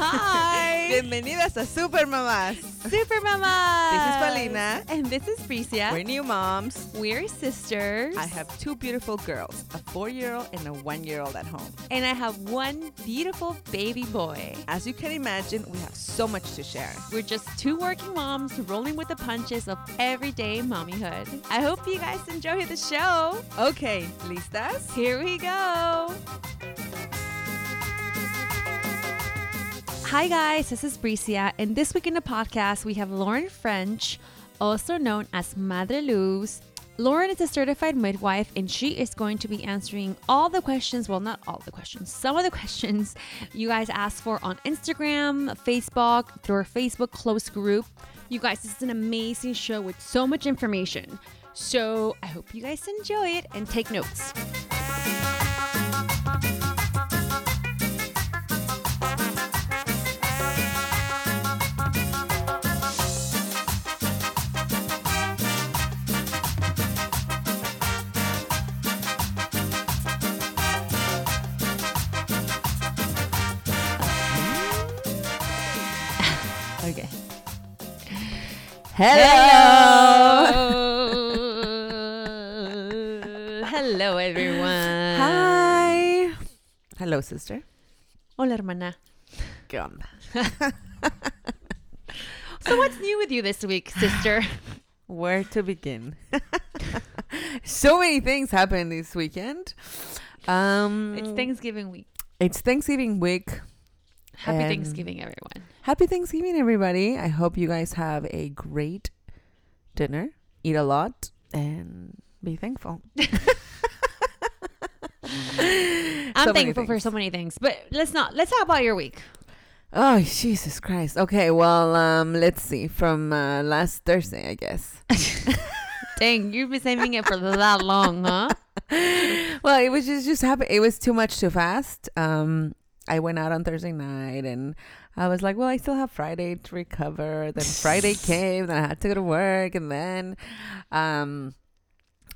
Hi. Bienvenidas a Super Mamás. Super Mama. This is Paulina. And this is Bricia. We're new moms. We're sisters. I have two beautiful girls, a four-year-old and a one-year-old at home. And I have one beautiful baby boy. As you can imagine, we have so much to share. We're just two working moms rolling with the punches of everyday mommyhood. I hope you guys enjoy the show. Okay, listas? Here we go. Hi, guys, this is Bricia, and this week in the podcast, we have Lauren French, also known as Madre Luz. Lauren is a certified midwife, and she is going to be answering all the questions well, not all the questions, some of the questions you guys asked for on Instagram, Facebook, through our Facebook close group. You guys, this is an amazing show with so much information. So I hope you guys enjoy it and take notes. Hello. Hello, everyone. Hi. Hello, sister. Hola, hermana. ¿Qué onda? So, what's new with you this week, sister? Where to begin? so many things happened this weekend. Um, It's Thanksgiving week. It's Thanksgiving week. Happy And- Thanksgiving, everyone. Happy Thanksgiving, everybody. I hope you guys have a great dinner, eat a lot, and be thankful. I'm So thankful for so many things, but let's not. Let's talk about your week. Oh, Jesus Christ. Okay, well, um, let's see. From uh, last Thursday, I guess. Dang, you've been saving it for that long, huh? well, it was just just happened. It was too much too fast. Um, I went out on Thursday night, and I was like, well, I still have Friday to recover. Then Friday came, then I had to go to work, and then, um,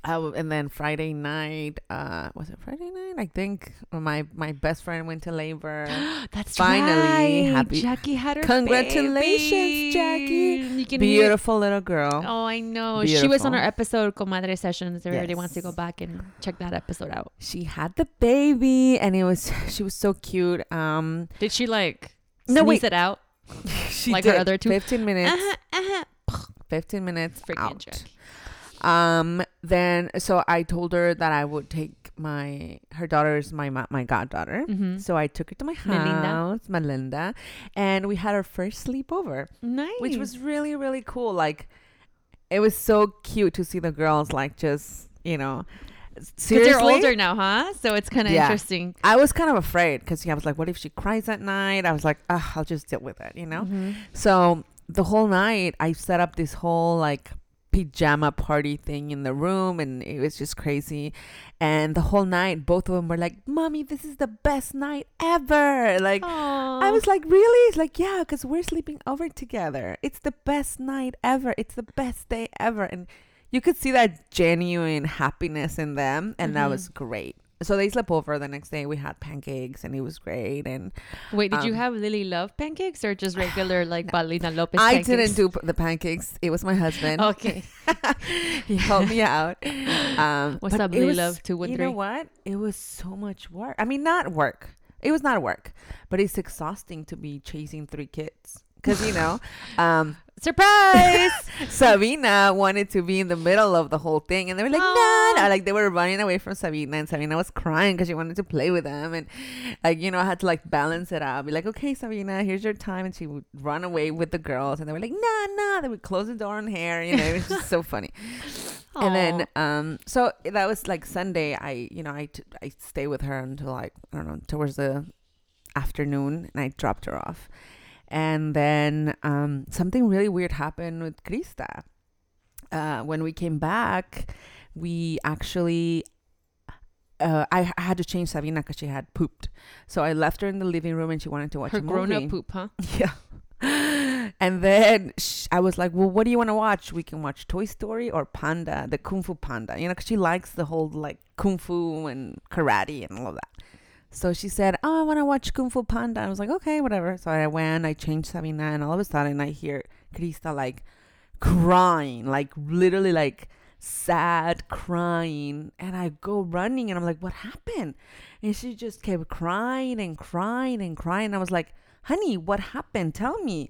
And then Friday night, uh, was it Friday night? I think my my best friend went to labor. That's Finally, right. happy- Jackie had her Congratulations, baby. Jackie. Beautiful little girl. Oh, I know. She was on our episode Comadre Sessions. Everybody wants to go back and check that episode out. She had the baby, and it was she was so cute. Um, Did she like No, sneeze wait. it out? she Like her did. other two- Fifteen minutes. Uh-huh, uh-huh. 15 minutes Freaking out. Jackie. Um then so I told her that I would take my her daughter is my my goddaughter. Mhm. So I took her to my Melinda. house, Melinda, and we had our first sleepover, Nice. which was really really cool. Like it was so cute to see the girls like just, you know, because seriously. they're older now, huh? So it's kind of Yeah. interesting. I was kind of afraid because I was like, what if she cries at night? I was like, I'll just deal with it, you know? Mhm. So the whole night, I set up this whole like pajama party thing in the room, and it was just crazy. And the whole night, both of them were like, "Mommy, this is the best night ever!" Like. I was like, really? It's like, yeah, because we're sleeping over together. It's the best night ever. It's the best day ever. And you could see that genuine happiness in them. And that Mhm. was great. So they slept over the next day. We had pancakes and it was great. And Wait, did you um, have Lily Love pancakes or just regular like Balina Lopez I pancakes? didn't do the pancakes. It was my husband. Okay. he helped me out. Um, What's up, Lily was- Love You know what? It was so much work. I mean, not work. It was not work, but it's exhausting to be chasing three kids. Because, you know, um, Surprise! Sabina wanted to be in the middle of the whole thing. And they were like, no, no. Like, they were running away from Sabina. And Sabina was crying because she wanted to play with them. And, like, you know, I had to, like, balance it out. Be like, okay, Sabina, here's your time. And she would run away with the girls. And they were like, no, no. They would close the door on her. You know, it was just so funny. and then um so that was like sunday i you know i t- i stay with her until like i don't know towards the afternoon and i dropped her off and then um something really weird happened with krista uh when we came back we actually uh, I, I had to change Sabina because she had pooped. So I left her in the living room and she wanted to watch her a movie. grown up poop, huh? Yeah. And then sh- I was like, well, what do you want to watch? We can watch Toy Story or Panda, the Kung Fu Panda, you know, because she likes the whole like Kung Fu and karate and all of that. So she said, "Oh, I want to watch Kung Fu Panda." I was like, "Okay, whatever." So I went. I changed Sabina, and all of a sudden, I hear Krista like crying, like literally like sad crying, and I go running, and I'm like, "What happened?" And she just kept crying and crying and crying. I was like, "Honey, what happened? Tell me."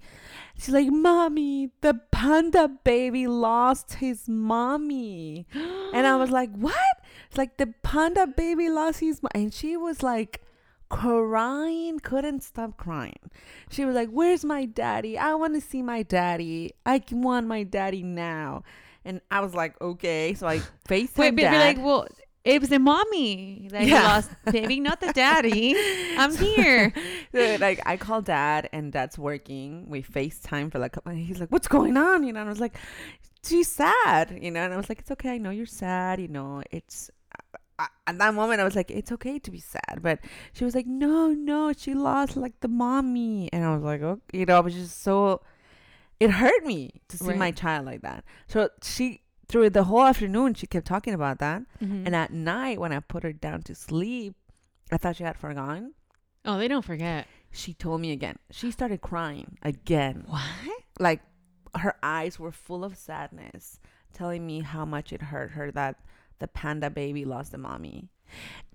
She's like, "Mommy, the panda baby lost his mommy," and I was like, "What?" It's like the panda baby lost his mo-. and she was like crying couldn't stop crying she was like where's my daddy i want to see my daddy i want my daddy now and i was like okay so i faced Wait, but be like, well, it was the mommy that Yeah. lost, baby, not the daddy. I'm here. like I call dad and dad's working. We FaceTime for like a couple he's like, What's going on? You know, and I was like, She's sad, you know, and I was like, It's okay, I know you're sad, you know, it's I, at that moment I was like, It's okay to be sad. But she was like, No, no, she lost like the mommy and I was like, Oh you know, I was just so it hurt me to see my child like that. So she through the whole afternoon she kept talking about that. Mhm. And at night when I put her down to sleep, I thought she had forgotten oh, they don't forget. she told me again. She started crying again. What? Like her eyes were full of sadness, telling me how much it hurt her that the panda baby lost the mommy.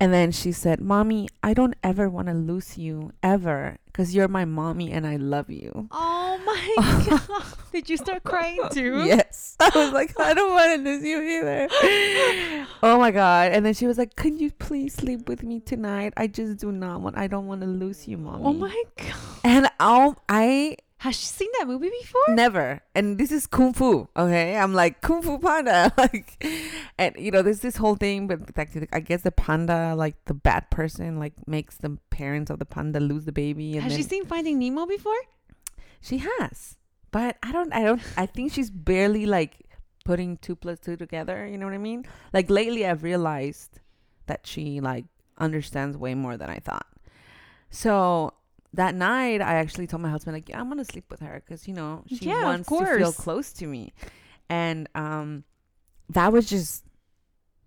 And then she said, Mommy, I don't ever want to lose you ever because you're my mommy and I love you. Oh my god! Did you start crying too? Yes. I was like, I don't want to lose you either. oh my God. And then she was like, Can you please sleep with me tonight? I just do not want, I don't want to lose you, mommy. Oh my god! And I'll, I Has she seen that movie before? Never. And this is kung fu. Okay, I'm like kung fu panda. like, and you know, there's this whole thing, but like, I guess the panda, like the bad person, like makes the parents of the panda lose the baby. And Has then she seen Finding Nemo before? she has, but I don't. I don't. I think she's barely like putting two plus two together. You know what I mean? Like lately, I've realized that she like understands way more than I thought. So that night, I actually told my husband like, yeah, "I'm gonna sleep with her because you know she Yeah, wants to feel close to me," and um, that was just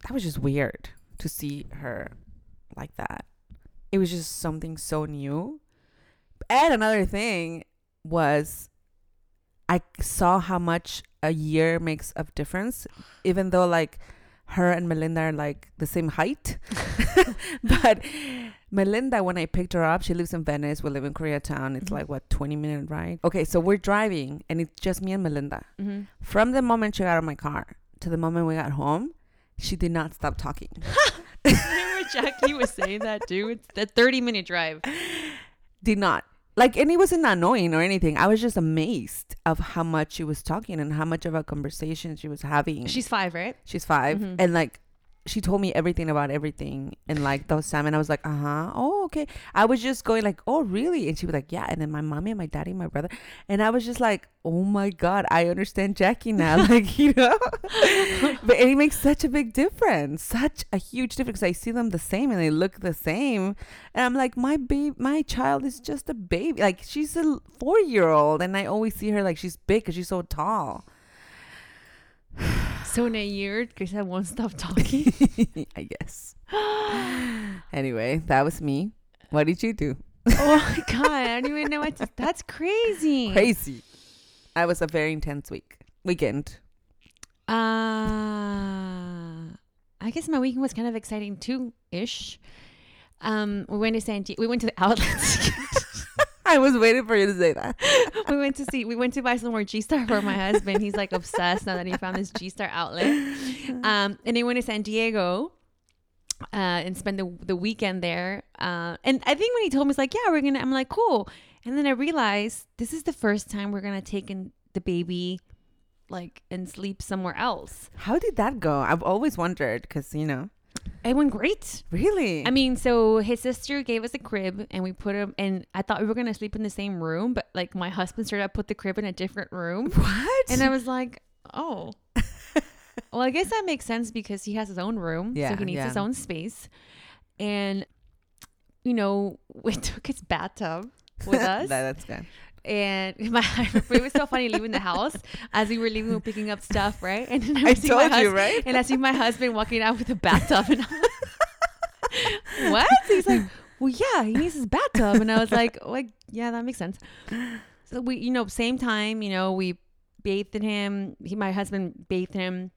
that was just weird to see her like that. It was just something so new. And another thing was I saw how much a year makes of difference, even though like her and Melinda are like the same height. but Melinda, when I picked her up, she lives in Venice. We live in Koreatown. It's Mhm. like what twenty minute ride. Okay, so we're driving, and it's just me and Melinda. Mm-hmm. From the moment she got out of my car to the moment we got home, she did not stop talking. Remember Jackie was saying that too? It's the 30 minute drive. did not like and it wasn't annoying or anything i was just amazed of how much she was talking and how much of a conversation she was having She's five, right? she's 5 Mhm. and like she told me everything about everything and like those time and i was like uh-huh. Oh okay. I was just going like oh really? And she was like yeah. And then my mommy and my daddy and my brother and i was just like oh my god i understand jackie now. Like you know? But it makes such a big difference such a huge difference i see them the same and they look the same and i'm like my baby my child is just a baby. Like she's a four year old and i always see her like she's big because she's so tall So in a year, Krista won't stop talking. i guess anyway that was me what did you do oh my god, I don't even know what to, that's crazy. crazy i was a very intense week weekend Uh I guess my weekend was kind of exciting too, ish. Um, we went to San Di- we went to the outlets. I was waiting for you to say that we went to see we went to buy some more G Star for my husband. He's like obsessed now that he found this G Star outlet. Um, and they went to San Diego. Uh, and spend the the weekend there. Uh, and I think when he told me, it's like, yeah, we're gonna. I'm like, cool. And then I realized this is the first time we're gonna take in the baby, like, and sleep somewhere else. how did that go i've always wondered because you know It went great. really I mean, so his sister gave us a crib and we put him and I thought we were gonna sleep in the same room, but like my husband started up put the crib in a different room. what And I was like, Oh. well, I guess that makes sense because he has his own room. Yeah, so he needs yeah. his own space. And you know, we took his bathtub with us. That- that's good and my it was so funny leaving the house as we were leaving, we were picking up stuff, right? And then I my told you, right? And I see my husband walking out with a bathtub, and I'm like, what? He's like, well, yeah, he needs his bathtub. And I was like, like, yeah, that makes sense. So we, you know, same time, you know, we bathed him. He, my husband bathed him,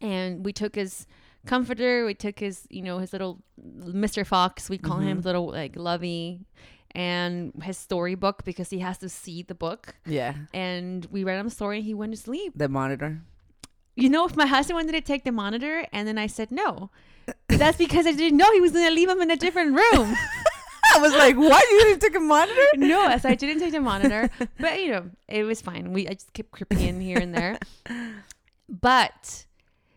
and we took his comforter. We took his, you know, his little Mr. Fox. We call him Mhm. little like Lovey, and his storybook because he has to see the book. Yeah. And we read him a story. and He went to sleep. The monitor. You know, if my husband wanted to take the monitor, and then I said no. That's because I didn't know he was going to leave him in a different room. I was like, "What? You didn't take a monitor?" no, as I didn't take the monitor, but you know, it was fine. We I just kept creeping in here and there. But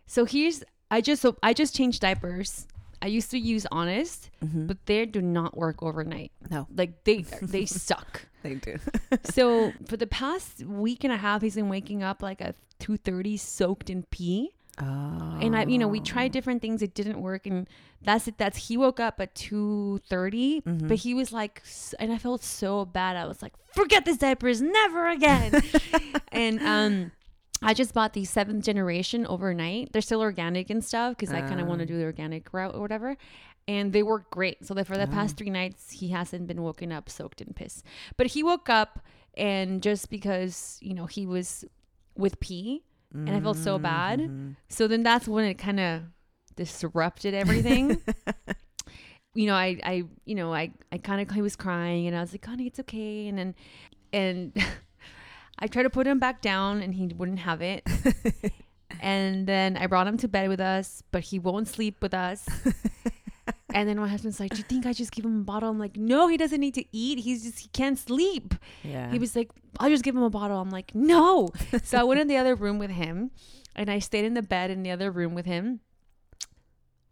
so here's I just so I just changed diapers. I used to use Honest, Mhm. but they do not work overnight. No. Like they they suck. They do. So for the past week and a half, he's been waking up like at two thirty, soaked in pee. Oh. and I, you know, we tried different things. It didn't work, and that's it. That's he woke up at two Mhm. but he was like, and I felt so bad. I was like, forget this diapers, never again. and um, I just bought the seventh generation overnight. They're still organic and stuff because I kind of want to Ah. do the organic route or whatever. And they work great. So that for the Ah. past three nights, he hasn't been woken up soaked in piss. But he woke up, and just because you know he was with pee, and I felt so bad. Mhm. so then that's when it kind of disrupted everything. you know, I, I, you know, I, I kind of, he was crying and I was like, honey, it's okay. And then, and I tried to put him back down and he wouldn't have it. and then I brought him to bed with us, but he won't sleep with us. and then my husband's like, do you think I just give him a bottle? I'm like, no, he doesn't need to eat. He's just, he can't sleep. Yeah. He was like, I'll just give him a bottle. I'm like, no. so I went in the other room with him and I stayed in the bed in the other room with him.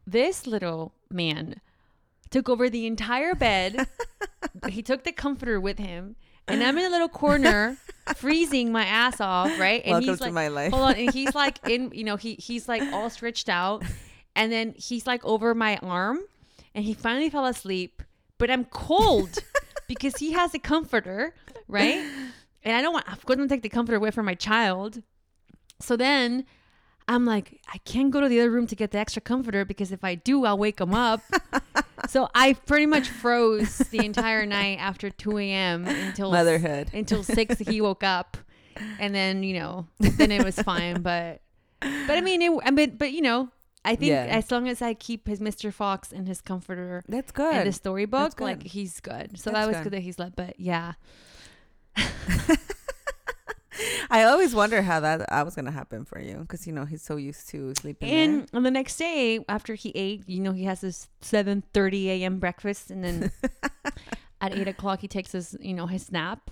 This little man took over the entire bed. he took the comforter with him. And I'm in a little corner freezing my ass off, right? And Welcome he's to like, my life. hold on. And he's like in, you know, he he's like all stretched out. And then he's like over my arm and he finally fell asleep. But I'm cold because he has a comforter, right? And I don't want, I'm gonna take the comforter away from my child. So then I'm like, I can't go to the other room to get the extra comforter because if I do, I'll wake him up. so I pretty much froze the entire night after 2 a.m. until Motherhood. until six. He woke up, and then you know, then it was fine. But but I mean, it, I mean, but you know, I think Yeah. as long as I keep his Mr. Fox and his comforter That's good. and the storybook, like he's good. So That's that was good. good that he slept. But yeah, I always wonder how that I was gonna happen for you because you know he's so used to sleeping. and on the next day after he ate, you know, he has his 7:30 a.m. breakfast, and then at eight o'clock he takes his, you know, his nap.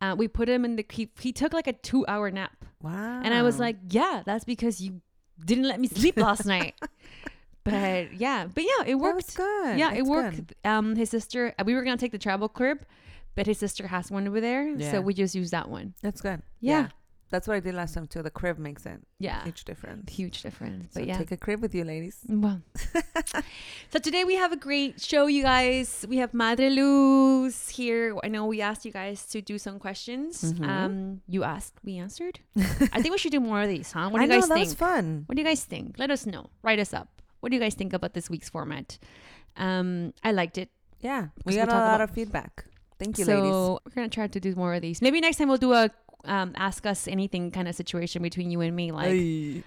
Uh, we put him in the he, he took like a two hour nap. wow. And I was like, yeah, that's because you didn't let me sleep last night. But yeah, but yeah, it that was worked. good. Yeah, That's it worked. good. Um, his sister, we were gonna take the travel crib, but his sister has one over there, Yeah. so we just use that one. That's good. Yeah, That's what I did last time too. The crib makes it yeah, huge difference. huge difference. So But yeah, take a crib with you, ladies. well. so today we have a great show, you guys. We have Madre Luz here. I know we asked you guys to do some questions. Mhm. Um, you asked, we answered. I think we should do more of these, huh? What do I you know guys that think? was fun. What do you guys think? Let us know. Write us up. What do you guys think about this week's format? Um, I liked it. Yeah, we we got a talk lot about- of feedback. Thank you, so ladies. we're gonna try to do more of these. Maybe next time we'll do a um, ask us anything kind of situation between you and me, like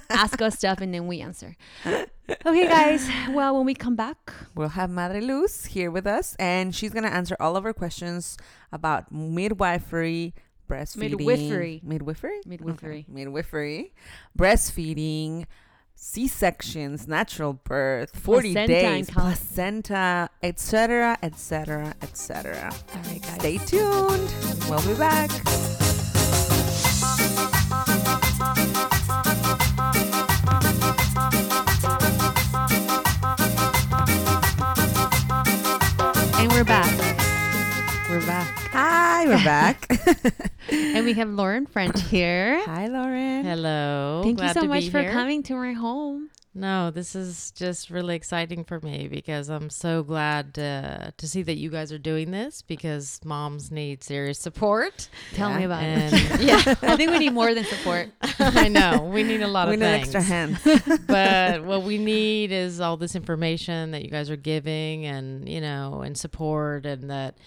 ask us stuff and then we answer. Okay, guys. Well, when we come back, We'll have Madre Luz here with us, and she's gonna answer all of our questions about midwifery, breastfeeding, Midwifery. midwifery, Midwifery. Okay. midwifery, breastfeeding, C sections, natural birth, forty Placenta days, placenta, etc., etc., etc. all right, guys. Stay tuned. We'll be back. And we're back. We're back, Hi, we're back. and we have Lauren French here. Hi, Lauren. Hello. Thank Glad you so much for here. coming to my home. No, this is just really exciting for me because I'm so glad uh, to see that you guys are doing this because moms need serious support. Tell Yeah. me about And it. yeah, I think we need more than support. I know we need a lot we of need things. extra hands. but what we need is all this information that you guys are giving and you know and support and that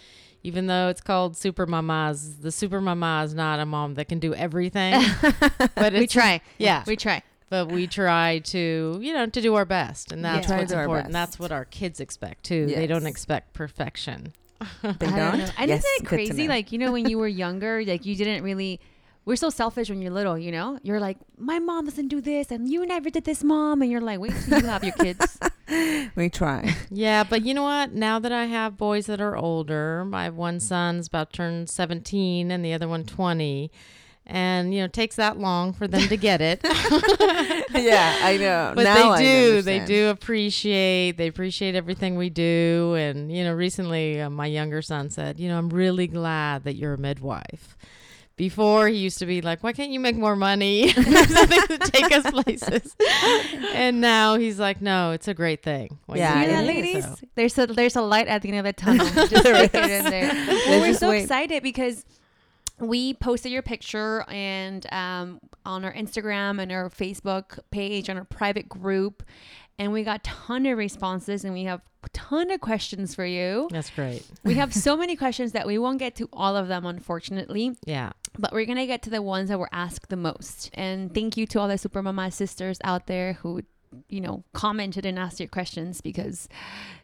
even though it's called super mamas the super mama is not a mom that can do everything but we try. yeah We try. but we try to you know to do our best and that's Yeah. What's important that's what our kids expect too they don't expect perfection They don't. don't know. And Yes, isn't it good crazy? Like, you know, when you were younger, like you didn't really we're so selfish when you're little, you know? You're like, My mom doesn't do this and you never did this, mom and you're like, wait till you have your kids. we try. yeah but you know what now that i have boys that are older i have one son's about to turn 17 and the other one 20 and you know it takes that long for them to get it yeah, I know. but now they do they do appreciate they appreciate everything we do and you know recently uh, my younger son said you know i'm really glad that you're a midwife before he used to be like why can't you make more money something to take us places and now he's like no it's a great thing what Yeah, You you're hear that, it doing, ladies? so. There's a there's a light at the end of the tunnel. Just stick there. Well, we're just so wait. excited because we posted your picture and um, on our Instagram and our Facebook page on our private group, and we got ton of responses and we have ton of questions for you. that's great We have so many questions that we won't get to all of them, unfortunately, yeah but we're gonna get to the ones that were asked the most. And thank you to all the Super Mama sisters out there who, you know, commented and asked your questions because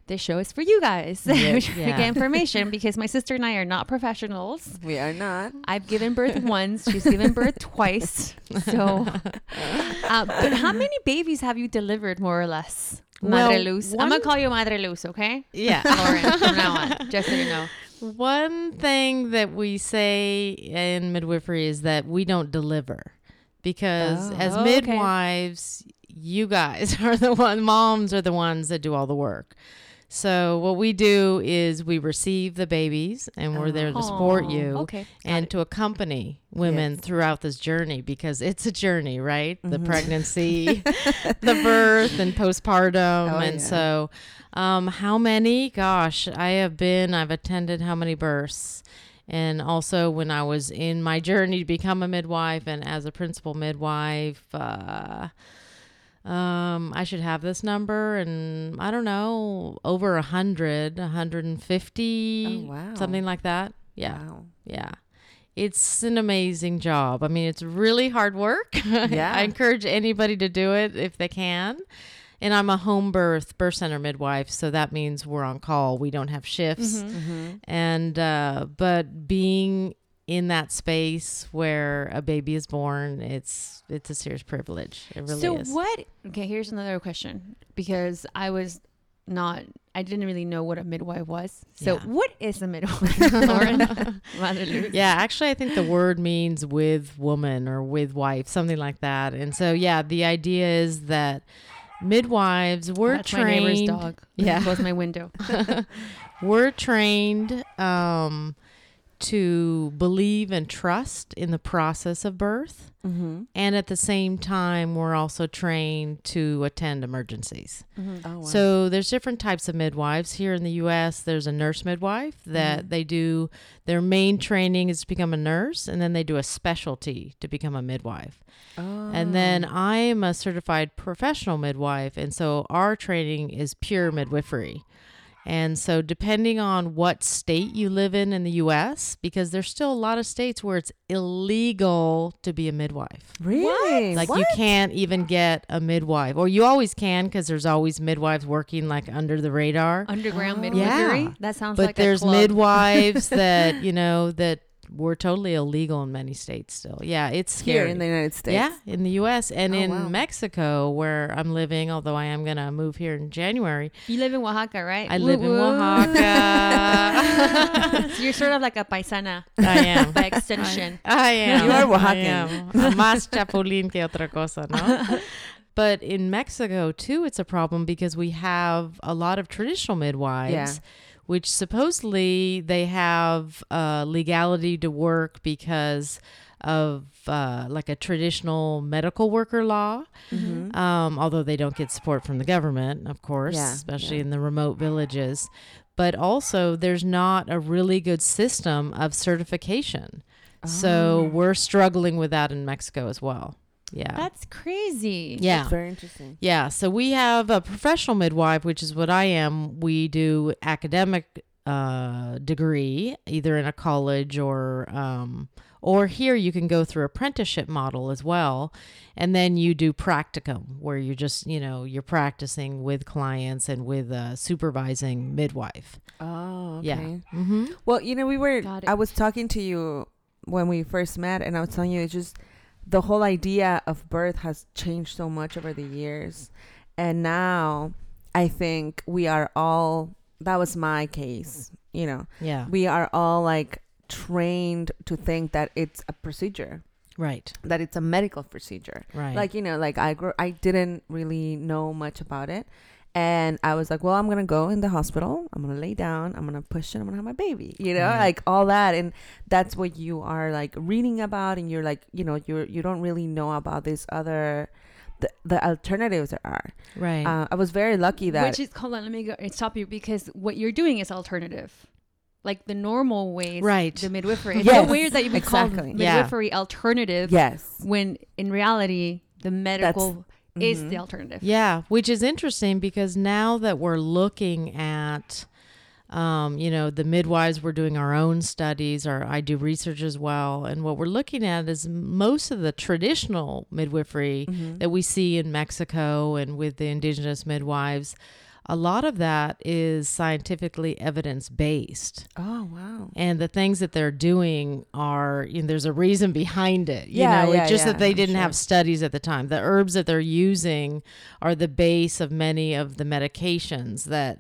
this show is for you guys. Yeah, to yeah. get information because my sister and I are not professionals. We are not. I've given birth once. She's given birth twice. So, uh, but how many babies have you delivered, more or less? Madre Well, Luz. I'm gonna call you Madre Luz, okay? yeah Lauren, from now on, just so you know. One thing that we say in midwifery is that we don't deliver because Oh. as Oh, okay. midwives, you guys are the one moms are the ones that do all the work. So what we do is we receive the babies and we're there to support Aw, you Okay. and to accompany women Yes. throughout this journey because it's a journey, right? The Mhm. pregnancy, the birth, and postpartum. Oh, and yeah. so, um, how many? Gosh, I have been, I've attended how many births? And also, when I was in my journey to become a midwife and as a principal midwife, uh, um, I should have this number, and I don't know, over a hundred, a hundred and fifty, Oh, wow. something like that. Yeah, Wow. yeah. It's an amazing job. I mean, it's really hard work. Yeah. I encourage anybody to do it if they can. And I'm a home birth birth center midwife, so that means we're on call. We don't have shifts. Mm-hmm. And uh, but being in that space where a baby is born, it's it's a serious privilege. It really so is. what? Okay, here's another question because I was not. I didn't really know what a midwife was. So Yeah. what is a midwife, Lauren? Yeah, actually, I think the word means with woman or with wife, something like that. And so, yeah, the idea is that midwives we're That's my neighbor's trained. dog. Yeah. close my window. we're trained um, to believe and trust in the process of birth, Mm-hmm. and at the same time, we're also trained to attend emergencies. Oh, wow. So there's different types of midwives here in the U.S. There's a nurse midwife that Mhm. they do. Their main training is to become a nurse, and then they do a specialty to become a midwife. oh. And then I am a certified professional midwife, and so our training is pure midwifery. And so, depending on what state you live in in the U.S., because there's still a lot of states where it's illegal to be a midwife. really Like What? you can't even get a midwife, or you always can because there's always midwives working like under the radar. Underground Oh. midwifery. Yeah. That sounds But like there's a club. midwives that you know that were totally illegal in many states still. Yeah, it's here scary. in the United States. Yeah, in the U.S. and Oh, in wow. Mexico, where I'm living. Although I am gonna move here in January, You live in Oaxaca, right? I Woo live in. Oaxaca. so you're sort of like a paisana I am. by extension. I am. You are I Oaxacan. am. Más chapulín que otra cosa, no? But in Mexico too, it's a problem because we have a lot of traditional midwives, Yeah. Which supposedly they have uh, legality to work because of uh, like a traditional medical worker law. Mm-hmm. Um, although they don't get support from the government, of course, Yeah, especially yeah. in the remote villages. But also, there's not a really good system of certification. So Oh. we're struggling with that in Mexico as well. Yeah. That's crazy. yeah. That's Very interesting. Yeah, so we have a professional midwife, which is what I am. We do academic uh, degree, either in a college or um, or here you can go through apprenticeship model as well, and then you do practicum, where you're just you know you're practicing with clients and with a supervising midwife. Oh, okay. Yeah. Mm-hmm. Well, you know, we were. I was talking to you when we first met, and I was telling you it's just the whole idea of birth has changed so much over the years, and now I think we are all. That was my case. You know, Yeah. we are all like trained to think that it's a procedure, Right. that it's a medical procedure. Right. Like you know, like I grew, I didn't really know much about it, and I was like, well, I'm gonna go in the hospital. I'm gonna lay down. I'm gonna push it. I'm gonna have my baby. You know, Right. like all that, and that's what you are like reading about, and you're like, you know, you're you don't really know about this other. The, the alternatives there are. right. Uh, I was very lucky that Which is hold on, let me go stop you because what you're doing is alternative. Like the normal ways, Right. The midwifery. It's Yes, so weird that you would call exactly. Yeah. midwifery alternative yes, when in reality the medical is mhm. the alternative. Yeah, which is interesting because now that we're looking at, um, you know, the midwives, we're doing our own studies, or I do research as well. And what we're looking at is most of the traditional midwifery Mhm. that we see in Mexico and with the indigenous midwives. A lot of that is scientifically evidence based. Oh wow. And the things that they're doing are, you know, there's a reason behind it. You Yeah, know, yeah, it's just yeah, that they didn't sure. have studies at the time. The herbs that they're using are the base of many of the medications that,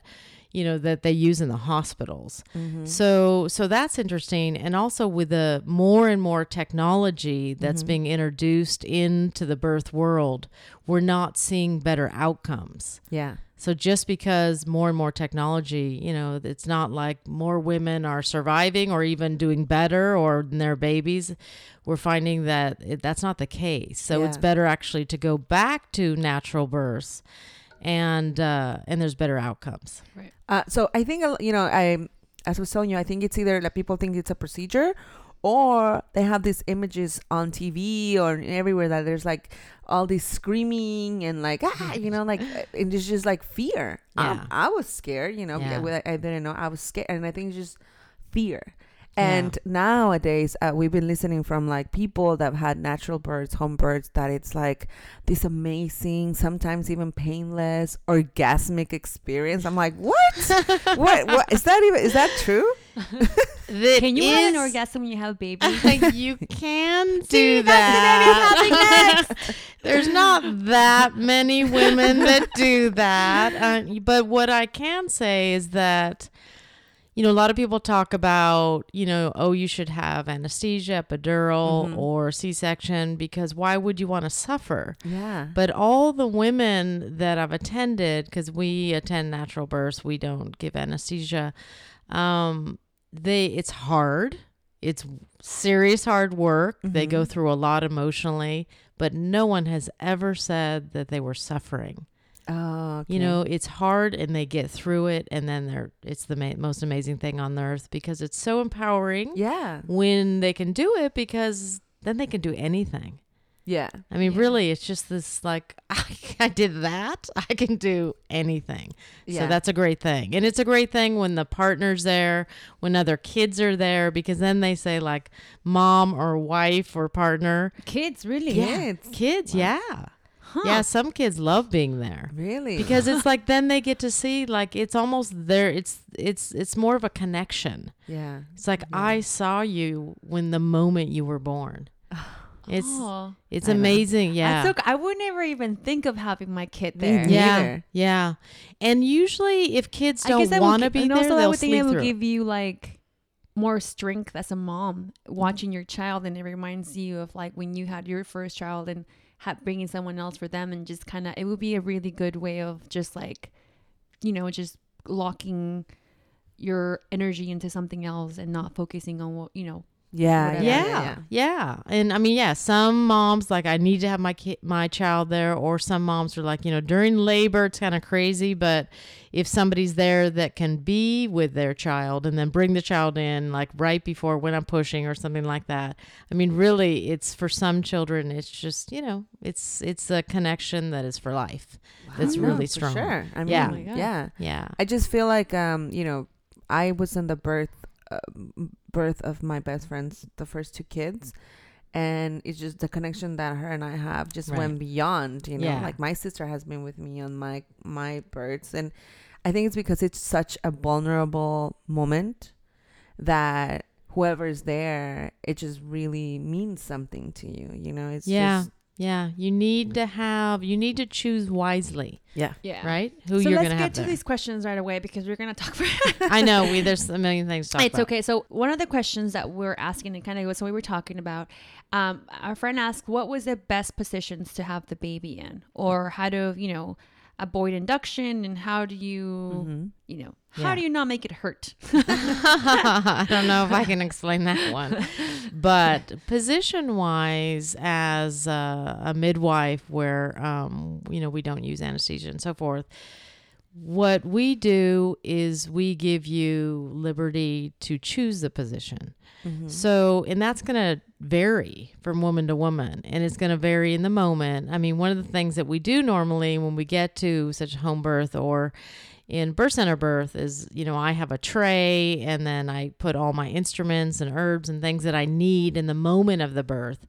you know, that they use in the hospitals. Mm-hmm. So, so that's interesting. And also with the more and more technology that's Mhm. being introduced into the birth world, we're not seeing better outcomes. Yeah. So just because more and more technology, you know, it's not like more women are surviving or even doing better or their babies. We're finding that it, that's not the case. So it's better actually to go back to natural births, and uh, and there's better outcomes. Uh, so I think uh, you know I, as I was telling you, I think it's either that people think it's a procedure, or they have these images on TV or everywhere that there's like all this screaming and like ah, you know, like and it's just like fear. Um, Yeah. I was scared, you know, Yeah. because I didn't know I was scared, and I think it's just fear. Yeah. And nowadays, uh, we've been listening from like people that have had natural births, home births, that it's like this amazing, sometimes even painless, orgasmic experience. I'm like, what? what? What is that even? Is that true? Can you have an orgasm when you have a baby? you can do See, that. that's the name There's not that many women that do that. Uh, but what I can say is that, you know, a lot of people talk about, you know, oh, you should have anesthesia, epidural, Mhm. or C section because why would you want to suffer? Yeah. But all the women that I've attended, because we attend natural births, we don't give anesthesia. Um, they it's hard. It's serious hard work. They go Mhm. through a lot emotionally, but no one has ever said that they were suffering. Oh, You know, it's hard and they get through it and then they're it's the ma- most amazing thing on earth because it's so empowering Yeah. when they can do it because then they can do anything. Yeah. I mean, Yeah. really, it's just this like, I, did that. I can do anything. Yeah. So that's a great thing. And it's a great thing when the partner's there, when other kids are there, because then they say, like, mom or wife or partner. Kids, really? Kids. Kids, Wow. yeah. Huh. Yeah, some kids love being there. Really? Because it's like then they get to see like it's almost there it's it's it's more of a connection. yeah. It's like Yeah. I saw you when the moment you were born. It's Oh. it's I know. amazing. Yeah. That's so, I would never even think of having my kid there. Yeah, yeah. And usually, if kids don't guess that would want to be and there, also I would think it would give you like more strength as a mom watching your child, and it reminds you of like when you had your first child and had bringing someone else for them, and just kind of it would be a really good way of just like, you know, just locking your energy into something else and not focusing on what you know Yeah, yeah, yeah, yeah, yeah, And I mean, yeah, some moms like I need to have my ki- my child there, or some moms are like, you know, during labor it's kind of crazy, but if somebody's there that can be with their child and then bring the child in like right before when I'm pushing or something like that. I mean, really, it's for some children, it's just you know, it's it's a connection that is for life. That's No, really for strong. Sure. I mean, Yeah. Oh yeah. Yeah, I just feel like um, you know, I was in the birth uh, m- birth of my best friend's the first two kids. And it's just the connection that her and I have just Right. went beyond, you know. Yeah. Like my sister has been with me on my my births, and I think it's because it's such a vulnerable moment that whoever is there, it just really means something to you. You know, it's yeah, just yeah. You need to have you need to choose wisely, yeah. Yeah. right? Who so you're doing. So let's gonna get to these questions right away because we're gonna talk for. I know we there's a million things to talk it's about. okay. So one of the questions that we're asking and kind of goes what we were talking about. Um, our friend asked, "What was the best positions to have the baby in, or how to, you know, avoid induction, and how do you, hmm you know, Yeah. how do you not make it hurt?" I don't know if I can explain that one. But position wise, as a, a midwife, where, um, you know, we don't use anesthesia and so forth, what we do is we give you liberty to choose the position. hmm So, and that's going to vary from woman to woman, and it's going to vary in the moment. I mean, one of the things that we do normally when we get to such home birth or in birth center birth is, you know, I have a tray and then I put all my instruments and herbs and things that I need in the moment of the birth.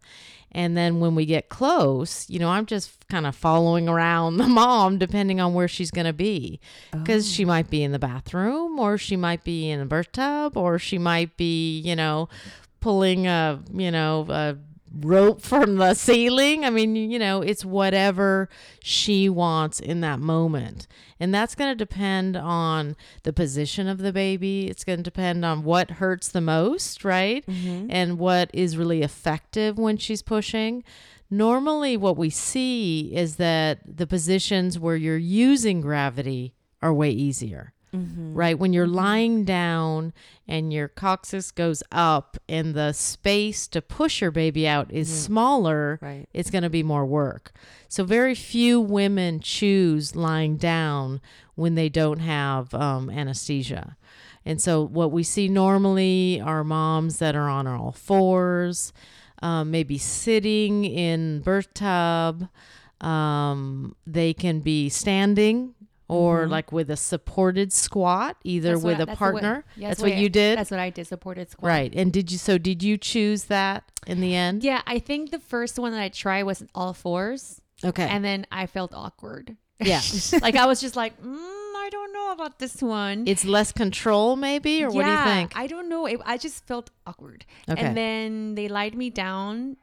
And then when we get close, you know, I'm just kind of following around the mom depending on where she's going to be. Because she oh. might be in the bathroom or she might be in a birth tub or she might be, you know, pulling a, you know, a rope from the ceiling. I mean, you know, it's whatever she wants in that moment. And that's going to depend on the position of the baby. It's going to depend on what hurts the most, right? hmm and what is really effective when she's pushing. Normally, what we see is that the positions where you're using gravity are way easier, hmm right? When you're lying down and your coccyx goes up and the space to push your baby out is Yeah. smaller, Right. it's going to be more work. So, very few women choose lying down when they don't have um, anesthesia. And so, what we see normally are moms that are on all fours, um, maybe sitting in birth tub. Um, they can be standing or Mhm. like with a supported squat, either That's what with I- a that's partner. yeah, that's the what way you did, That's what I did. Supported squat. right? And did you? So, did you choose that in the end? Yeah, I think the first one that I tried was all fours, Okay. and then I felt awkward. yeah. like I was just like, mm, I don't know about this one. It's less control, maybe, or what do you Yeah, think? I don't know. It, I just felt awkward. Okay. And then they lied me down.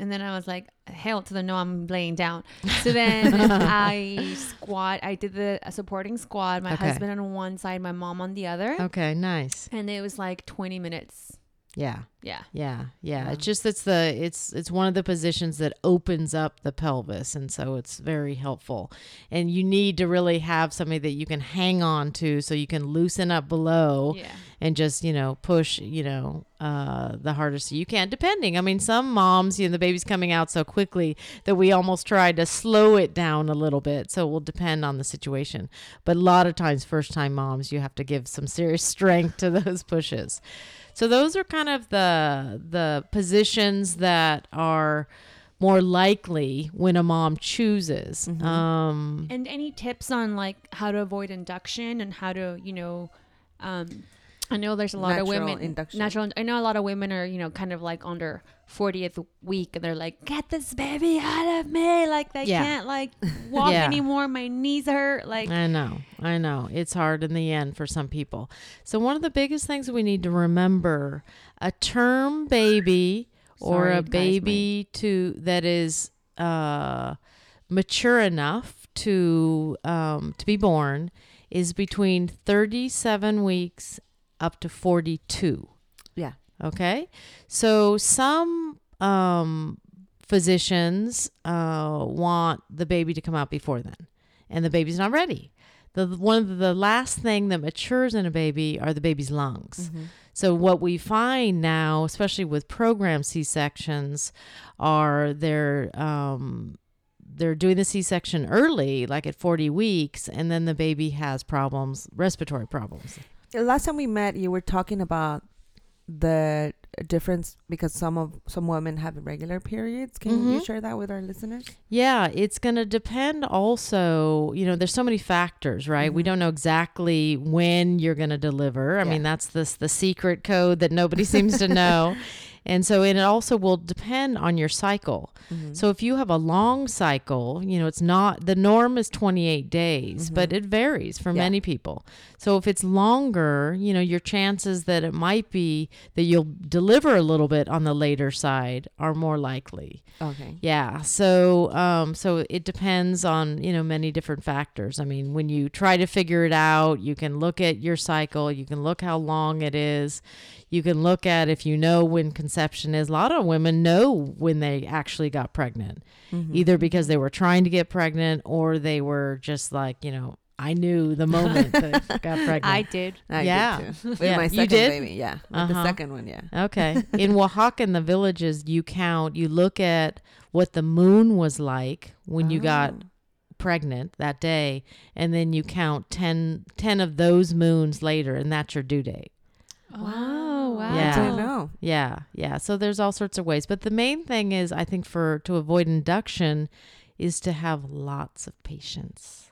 And then I was like, hell to the no, I'm laying down. So then I squat. I did the supporting squat. My Okay. husband on one side, my mom on the other. okay, nice. And it was like 20 minutes. Yeah. Yeah. Yeah, yeah. Yeah. It's just it's the it's it's one of the positions that opens up the pelvis, and so it's very helpful. And you need to really have somebody that you can hang on to, so you can loosen up below Yeah. and just you know push you know uh, the hardest you can. Depending, I mean, some moms, you know, the baby's coming out so quickly that we almost try to slow it down a little bit. So it will depend on the situation. But a lot of times, first time moms, you have to give some serious strength to those pushes. So those are kind of the the positions that are more likely when a mom chooses. Mhm. Um, And any tips on like how to avoid induction and how to, you know, um, I know there's a lot of Natural women induction. natural. I know a lot of women are, you know, kind of like on their 40th week and they're like, get this baby out of me. Like they Yeah. can't like walk Yeah. anymore. My knees hurt. Like, I know, I know. It's hard in the end for some people. So one of the biggest things we need to remember: a term baby or Sorry, a guys, baby to that is uh, mature enough to um, to be born is between 37 weeks up to 42. Yeah. Okay. So some um, physicians uh, want the baby to come out before then, and the baby's not ready. the one of the last thing that matures in a baby are the baby's lungs. Mm-hmm. So what we find now, especially with program C sections, are they're um, they're doing the C section early, like at 40 weeks, and then the baby has problems, respiratory problems. The Last time we met, you were talking about the difference because some of some women have regular periods. Can you Mhm. share that with our listeners? Yeah, it's going to depend also, you know, there's so many factors, right? We Mhm. don't know exactly when you're going to deliver. I Yeah. mean, that's this the secret code that nobody seems to know. And so and it also will depend on your cycle. Mm-hmm. So if you have a long cycle, you know, it's not the norm is 28 days, but Mhm. it varies for Yeah. many people. So if it's longer, you know, your chances that it might be that you'll deliver a little bit on the later side are more likely. okay. Yeah. So um so it depends on, you know, many different factors. I mean, when you try to figure it out, you can look at your cycle, you can look how long it is. You can look at if you know when conception is. A lot of women know when they actually got pregnant, Mhm. either because they were trying to get pregnant or they were just like, you know, I knew the moment that I got pregnant. I did. I Yeah. did too. With Yeah. my You second did? baby, yeah. With the Uh-huh. second one, yeah. Okay. In Oaxaca, in the villages, you count, you look at what the moon was like when you got Oh. pregnant that day, and then you count 10, 10 of those moons later, and that's your due date. Oh, wow. Yeah. I know. Yeah. Yeah. So there's all sorts of ways. But the main thing is, I think, for to avoid induction, is to have lots of patience.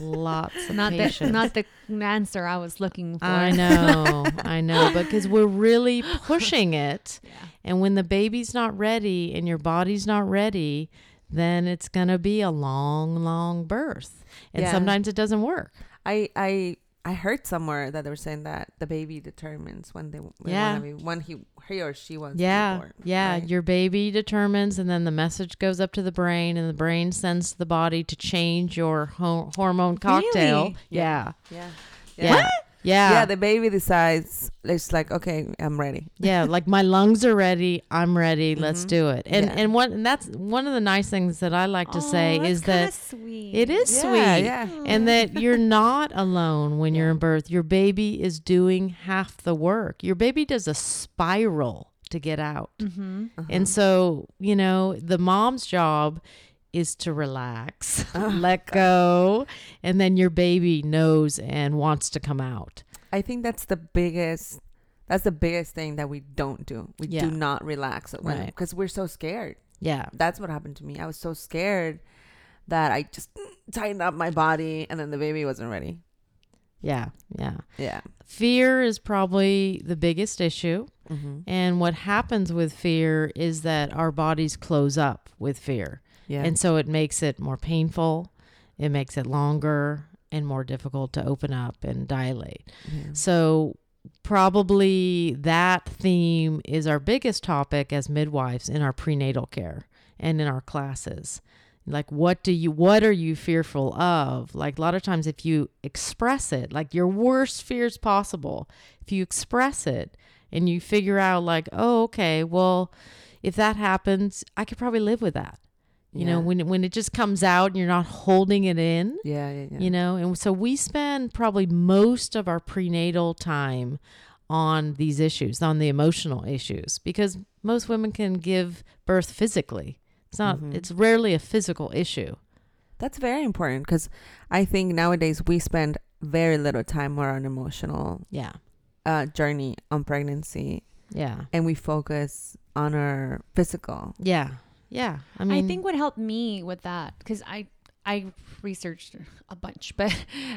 lots of Not the patience. not the answer I was looking for. I know, I know, because we're really pushing it. Yeah. And when the baby's not ready and your body's not ready, then it's going to be a long, long birth. And Yeah. sometimes it doesn't work. I I I heard somewhere that they were saying that the baby determines when they when Yeah. be, when he he or she wants Yeah. to be born. Yeah. right? Your baby determines, and then the message goes up to the brain, and the brain sends the body to change your ho- hormone cocktail. Really? Yeah. yeah. Yeah. Yeah. Yeah, Yeah, the baby decides it's like, okay, I'm ready. yeah like my lungs are ready i'm ready let's Mhm. do it and Yeah. and one and that's one of the nice things that i like to say Oh, is that sweet. it is yeah, sweet Yeah. and that you're not alone when you're in birth your baby is doing half the work your baby does a spiral to get out Mm-hmm. Uh-huh. and so you know the mom's job is to relax Oh, let go and then your baby knows and wants to come out I think that's the biggest that's the biggest thing that we don't do. We Yeah. do not relax when Right. because we're so scared. yeah That's what happened to me. I was so scared that I just tightened up my body and then the baby wasn't ready. yeah yeah Yeah. fear is probably the biggest issue Mm-hmm. And what happens with fear is that our bodies close up with fear. Yeah. And so it makes it more painful, it makes it longer and more difficult to open up and dilate. yeah. So, probably that theme is our biggest topic as midwives in our prenatal care and in our classes. Like what do you what are you fearful of? Like a lot of times if you express it, like your worst fears possible, if you express it and you figure out like, "Oh, okay, well, if that happens, I could probably live with that." You know, when when it just comes out and you're not holding it in, yeah, yeah, yeah. you know and so we spend probably most of our prenatal time on these issues on the emotional issues because most women can give birth physically it's not Mhm. it's rarely a physical issue That's very important because I think nowadays we spend very little time on an emotional yeah uh, journey on pregnancy yeah and we focus on our physical. yeah yeah i mean, I, think what helped me with that because I I researched a bunch, but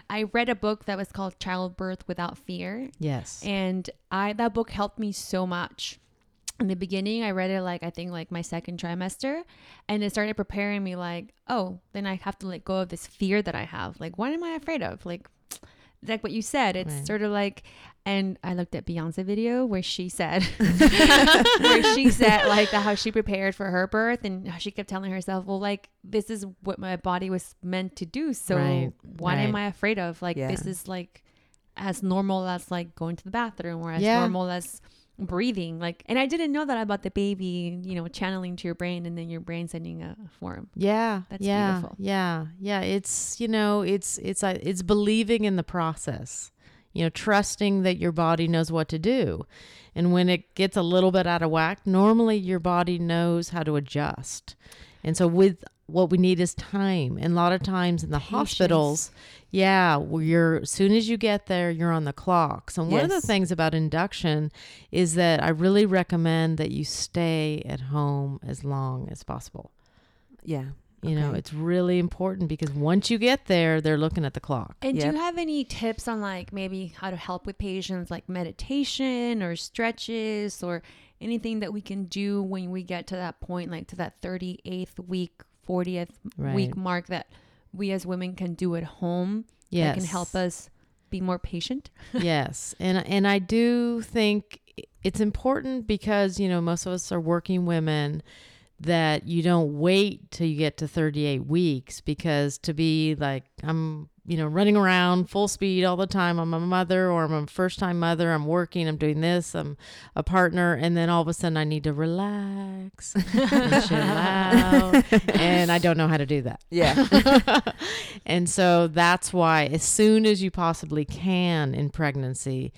I read a book that was called Childbirth Without Fear, yes and I that book helped me so much. In the beginning, I read it like I think like my second trimester, and it started preparing me like, oh, then I have to let go of this fear that I have. Like, what am I afraid of? Like, like what you said, it's Right. sort of like. And I looked at Beyonce video where she said, where she said like how she prepared for her birth and how she kept telling herself, well, like this is what my body was meant to do. So Right, what am. I afraid of? Like this is like as normal as like going to the bathroom or as Yeah. normal as breathing. Like, and I didn't know that about the baby, you know, channeling to your brain and then your brain sending a form. Yeah. That's yeah, beautiful. Yeah. Yeah. It's, you know, it's, it's, uh, it's believing in the process, you know, trusting that your body knows what to do. And when it gets a little bit out of whack, normally your body knows how to adjust. And so with what we need is time. And a lot of times in the hospitals, yeah, where you're as soon as you get there, you're on the clock. So one of the things about induction is that I really recommend that you stay at home as long as possible. Yeah. You know, it's really important because once you get there, they're looking at the clock. And do you have any tips on like maybe how to help with patients, like meditation or stretches or anything that we can do when we get to that point, like to that 38th week, 40th week mark that we as women can do at home Yes. that can help us be more patient? yes. And and I do think it's important because, you know, most of us are working women that you don't wait till you get to 38 weeks because to be like I'm, you know, running around full speed all the time. I'm a mother or I'm a first time mother. I'm working, I'm doing this, I'm a partner and then all of a sudden I need to relax and chill out and I don't know how to do that. Yeah. and so that's why as soon as you possibly can in pregnancy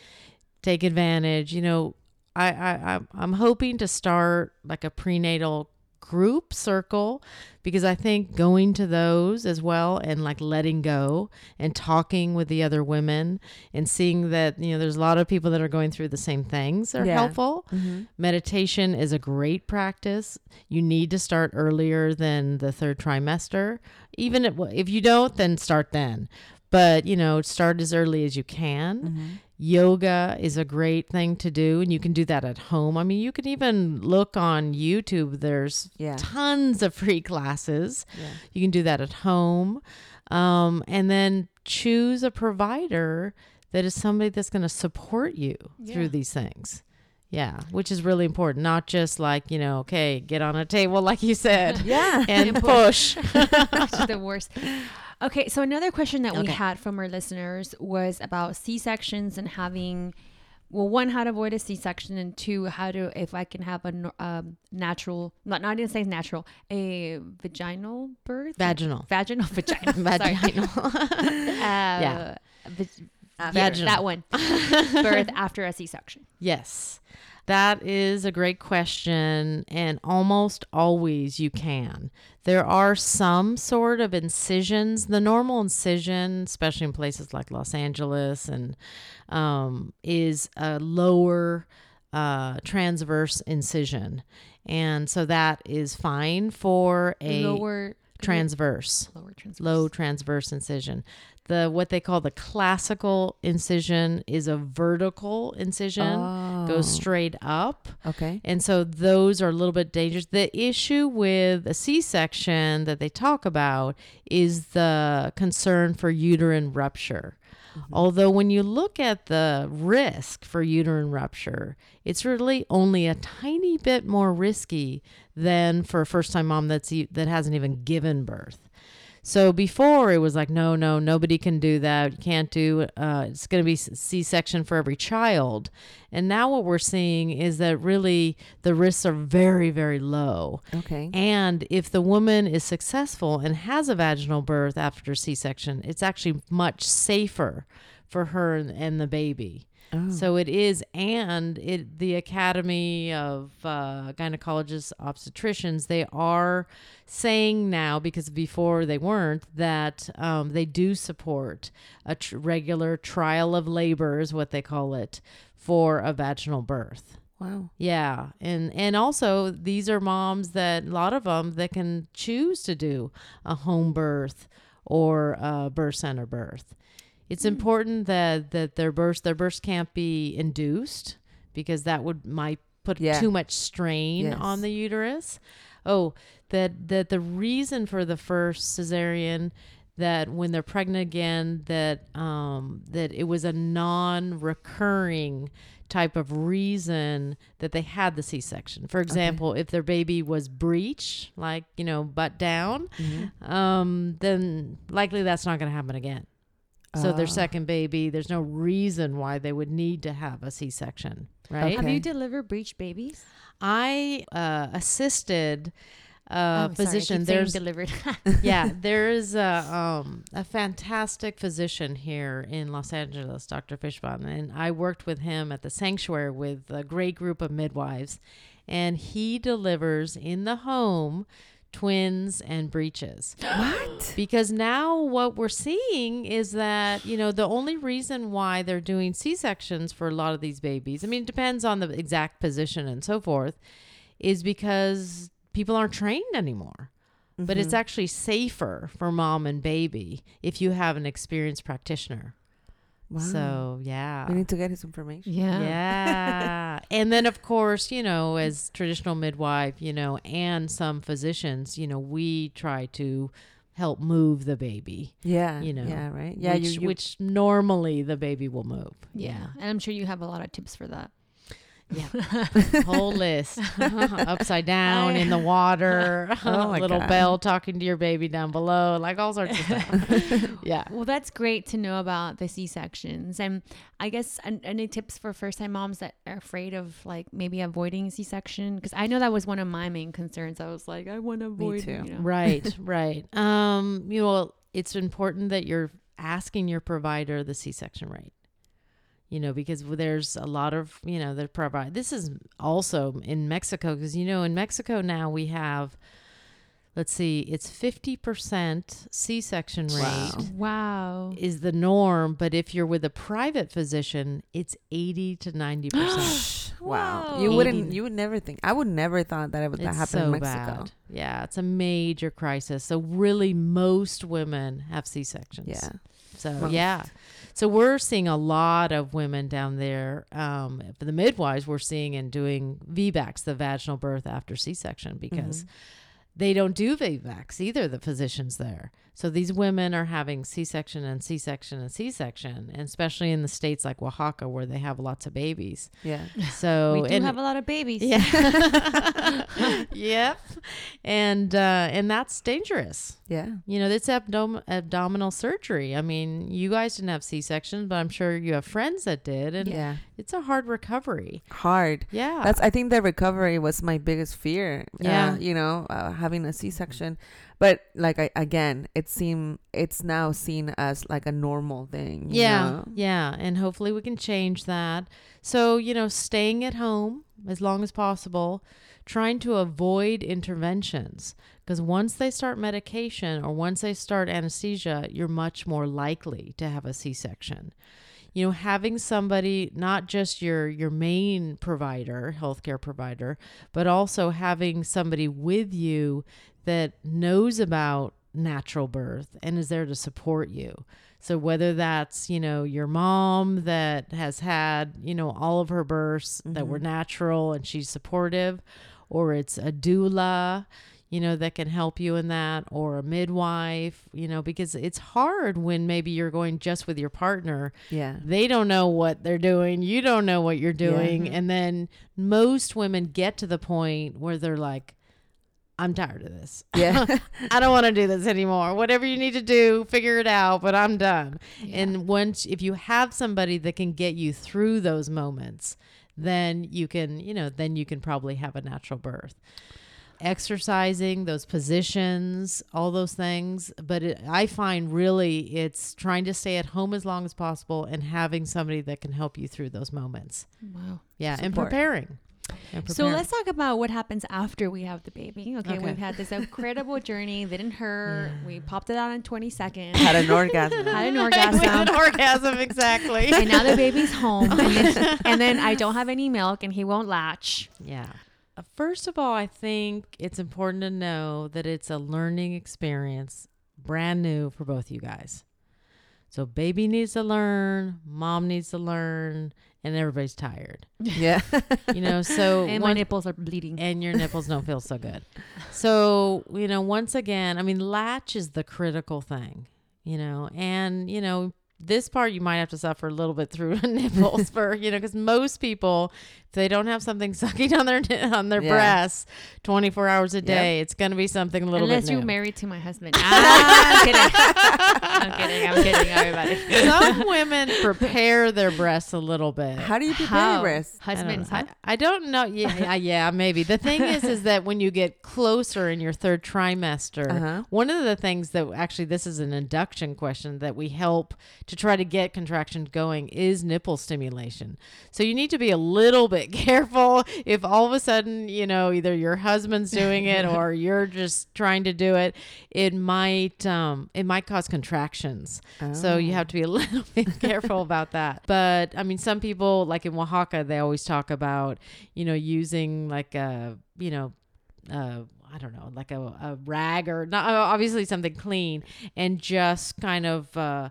take advantage you know i i I'm- i'm hoping to start like a prenatal group circle because i think going to those as well and like letting go and talking with the other women and seeing that you know there's a lot of people that are going through the same things are Yeah. helpful hmm Meditation is a great practice. You need to start earlier than the third trimester. Even if, if you don't, then start then. But, you know, start as early as you can. hmm Yoga is a great thing to do, and you can do that at home. I mean, you can even look on YouTube, there's Yeah. tons of free classes. Yeah. You can do that at home. Um, and then choose a provider that is somebody that's going to support you Yeah. through these things. Yeah, which is really important. Not just like, you know, okay, get on a table, like you said, Yeah. and push. Which is the worst. Okay, so another question that we had from our listeners was about C sections and having, well, one, how to avoid a C section, and two, how to if I can have a nor- um, natural, not not even say natural, a vaginal birth, Vaginal. vaginal, vaginal, Vaginal. uh, Yeah. After. Vaginal. that one, birth after a C section. Yes. That is a great question, and almost always you can. There are some sort of incisions. The normal incision, especially in places like Los Angeles, and um, is a lower uh, transverse incision, and so that is fine for a lower transverse lower transverse. low transverse incision. The what they call the classical incision is a vertical incision, goes Oh. straight up. Okay. And so those are a little bit dangerous. The issue with a C-section that they talk about is the concern for uterine rupture. Mm-hmm. Although when you look at the risk for uterine rupture, it's really only a tiny bit more risky than for a first-time mom that's that hasn't even given birth. So before it was like, no, no, nobody can do that. You can't do. Uh, it's going to be C-section for every child. And now what we're seeing is that really the risks are very, very low. Okay. And if the woman is successful and has a vaginal birth after C-section, it's actually much safer for her and, and the baby. Oh. So it is, and it the Academy of uh, Gynecologists Obstetricians they are saying now because before they weren't that um, they do support a tr- regular trial of labor is what they call it for a vaginal birth. wow. Yeah, and and also these are moms that a lot of them that can choose to do a home birth or a birth center birth. It's important that that their births their births can't be induced because that would might put Yeah. too much strain Yes. on the uterus. Oh, that that the reason for the first cesarean that when they're pregnant again that um that it was a non-recurring type of reason that they had the C-section. For example, if their baby was breech, like, you know, butt down, Mm-hmm. um then likely that's not going to happen again. So their Ah. second baby, there's no reason why they would need to have a C-section, right? Have you delivered breech babies? I uh, assisted Oh, a sorry, I physician. keep There's delivered. yeah, there is a um, a fantastic physician here in Los Angeles, Dr. Fischbein, and I worked with him at the sanctuary with a great group of midwives, and he delivers in the home twins and breeches. What? Because now what we're seeing is that, you know, the only reason why they're doing C-sections for a lot of these babies, I mean, it depends on the exact position and so forth, is because people aren't trained anymore. But it's Mhm. actually safer for mom and baby if you have an experienced practitioner. Wow. So, yeah. we need to get his information. yeah. Yeah. and then, of course, you know, as traditional midwife, you know, and some physicians, you know, we try to help move the baby. Yeah. You know, Yeah. Right. Yeah. which, you, you, which normally the baby will move. Yeah. And I'm sure you have a lot of tips for that. Yeah. Whole list. Upside down in the water. Oh my little God. bell talking to your baby down below, like all sorts of stuff. yeah. Well, that's great to know about the C sections, and I guess any tips for first time moms that are afraid of like maybe avoiding C section? Because I know that was one of my main concerns. I was like, I want to avoid. Me too. You know? Right, right. Um, you know, it's important that you're asking your provider the C-section rate. You know, because there's a lot of, you know, that provide. This is also in Mexico because you know in Mexico now we have let's see, it's 50% C-section rate Wow. Wow. is the norm, but if you're with a private physician, it's 80 to 90%. wow. Whoa. You wouldn't. Eighty- You would never think. I would never thought that it would happen so in Mexico. bad. Yeah, it's a major crisis. So really most women have C-sections. Yeah. So Most. yeah, so we're seeing a lot of women down there. Um, for the midwives, we're seeing and doing VBACs, the vaginal birth after C-section, because Mhm. they don't do VBACs either. The physicians there, so these women are having C-section and C-section and C-section, and especially in the states like Oaxaca where they have lots of babies. Yeah. So we do and- have a lot of babies. yeah. yep. And uh, and that's dangerous. Yeah. You know, it's abdom- abdominal surgery. I mean, you guys didn't have C sections, but I'm sure you have friends that did, and Yeah. it's a hard recovery. Hard. Yeah. That's. I think the recovery was my biggest fear. Yeah. Uh, you know, uh, having a C-section, but like I again, it seemed it's now seen as like a normal thing. you yeah. know? Yeah. And hopefully we can change that. So, you know, staying at home as long as possible, trying to avoid interventions. Because once they start medication or once they start anesthesia, you're much more likely to have a C section. You know, having somebody, not just your your main provider, healthcare provider, but also having somebody with you that knows about natural birth and is there to support you. So whether that's, you know, your mom that has had, you know, all of her births that were mm-hmm. natural and she's supportive, or it's a doula, you know, that can help you in that, or a midwife, you know, because it's hard when maybe you're going just with your partner. Yeah. They don't know what they're doing. You don't know what you're doing. And then most women get to the point where they're like, I'm tired of this. Yeah. I don't want to do this anymore. Whatever you need to do, figure it out, but I'm done. And once if you have somebody that can get you through those moments, then you can, you know, then you can probably have a natural birth. Exercising, those positions, all those things, but it, I find really it's trying to stay at home as long as possible and having somebody that can help you through those moments. Wow. Yeah, and preparing. And So let's talk about what happens after we have the baby. Okay, Okay. we've had this incredible journey. Didn't hurt. We popped it out in 20 seconds. Had an orgasm. Had an With an orgasm. orgasm, exactly. and now the baby's home. And then, and then I don't have any milk and he won't latch. Yeah. Uh, First of all, I think it's important to know that it's a learning experience, brand new for both you guys. So, baby needs to learn, mom needs to learn, and everybody's tired. yeah. You know, so And my nipples are bleeding. and your nipples don't feel so good. So, you know, once again, I mean, latch is the critical thing, you know, and, you know, this part you might have to suffer a little bit through nipples for you know because most people if they don't have something sucking on their on their Yeah. breasts 24 hours a day it's going to be something a little Unless bit Unless you're married to my husband. Ah, I'm kidding. I'm kidding. I'm kidding, everybody. some women prepare their breasts a little bit How do you prepare How? your breasts? I don't, Husbands, know. huh? I, I don't know. Yeah, yeah, yeah, maybe. The thing is, is that when you get closer in your third trimester, Uh-huh. one of the things that actually this is an induction question that we help to try to get contractions going is nipple stimulation. So you need to be a little bit careful if all of a sudden, you know, either your husband's doing it or you're just trying to do it, it might um it might cause contractions. So you have to be a little bit careful about that. But I mean, some people, like in Oaxaca, they always talk about, you know, using like a, you know, uh, I don't know, like a, a rag or not obviously something clean and just kind of uh,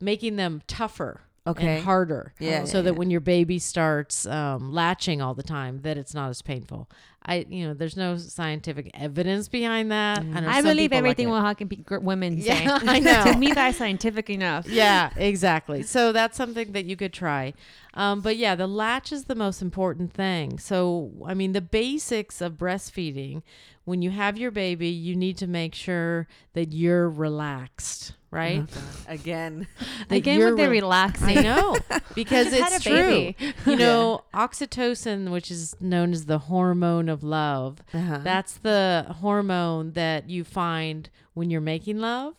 making them tougher. Okay. And harder. Yeah, So yeah, that yeah. when your baby starts um, latching all the time, that it's not as painful. I, you know, there's no scientific evidence behind that. Mm. I, I believe like everything it. Oaxacan pe- women say. Yeah, I know. to me, that's scientific enough. yeah, exactly. So that's something that you could try. Um, but yeah, the latch is the most important thing. So, I mean, the basics of breastfeeding, when you have your baby, you need to make sure that you're relaxed, right? Again. That Again, you're with the re- relaxing. I know because it's true. You know, oxytocin, which is known as the hormone of love, Uh-huh. that's the hormone that you find when you're making love,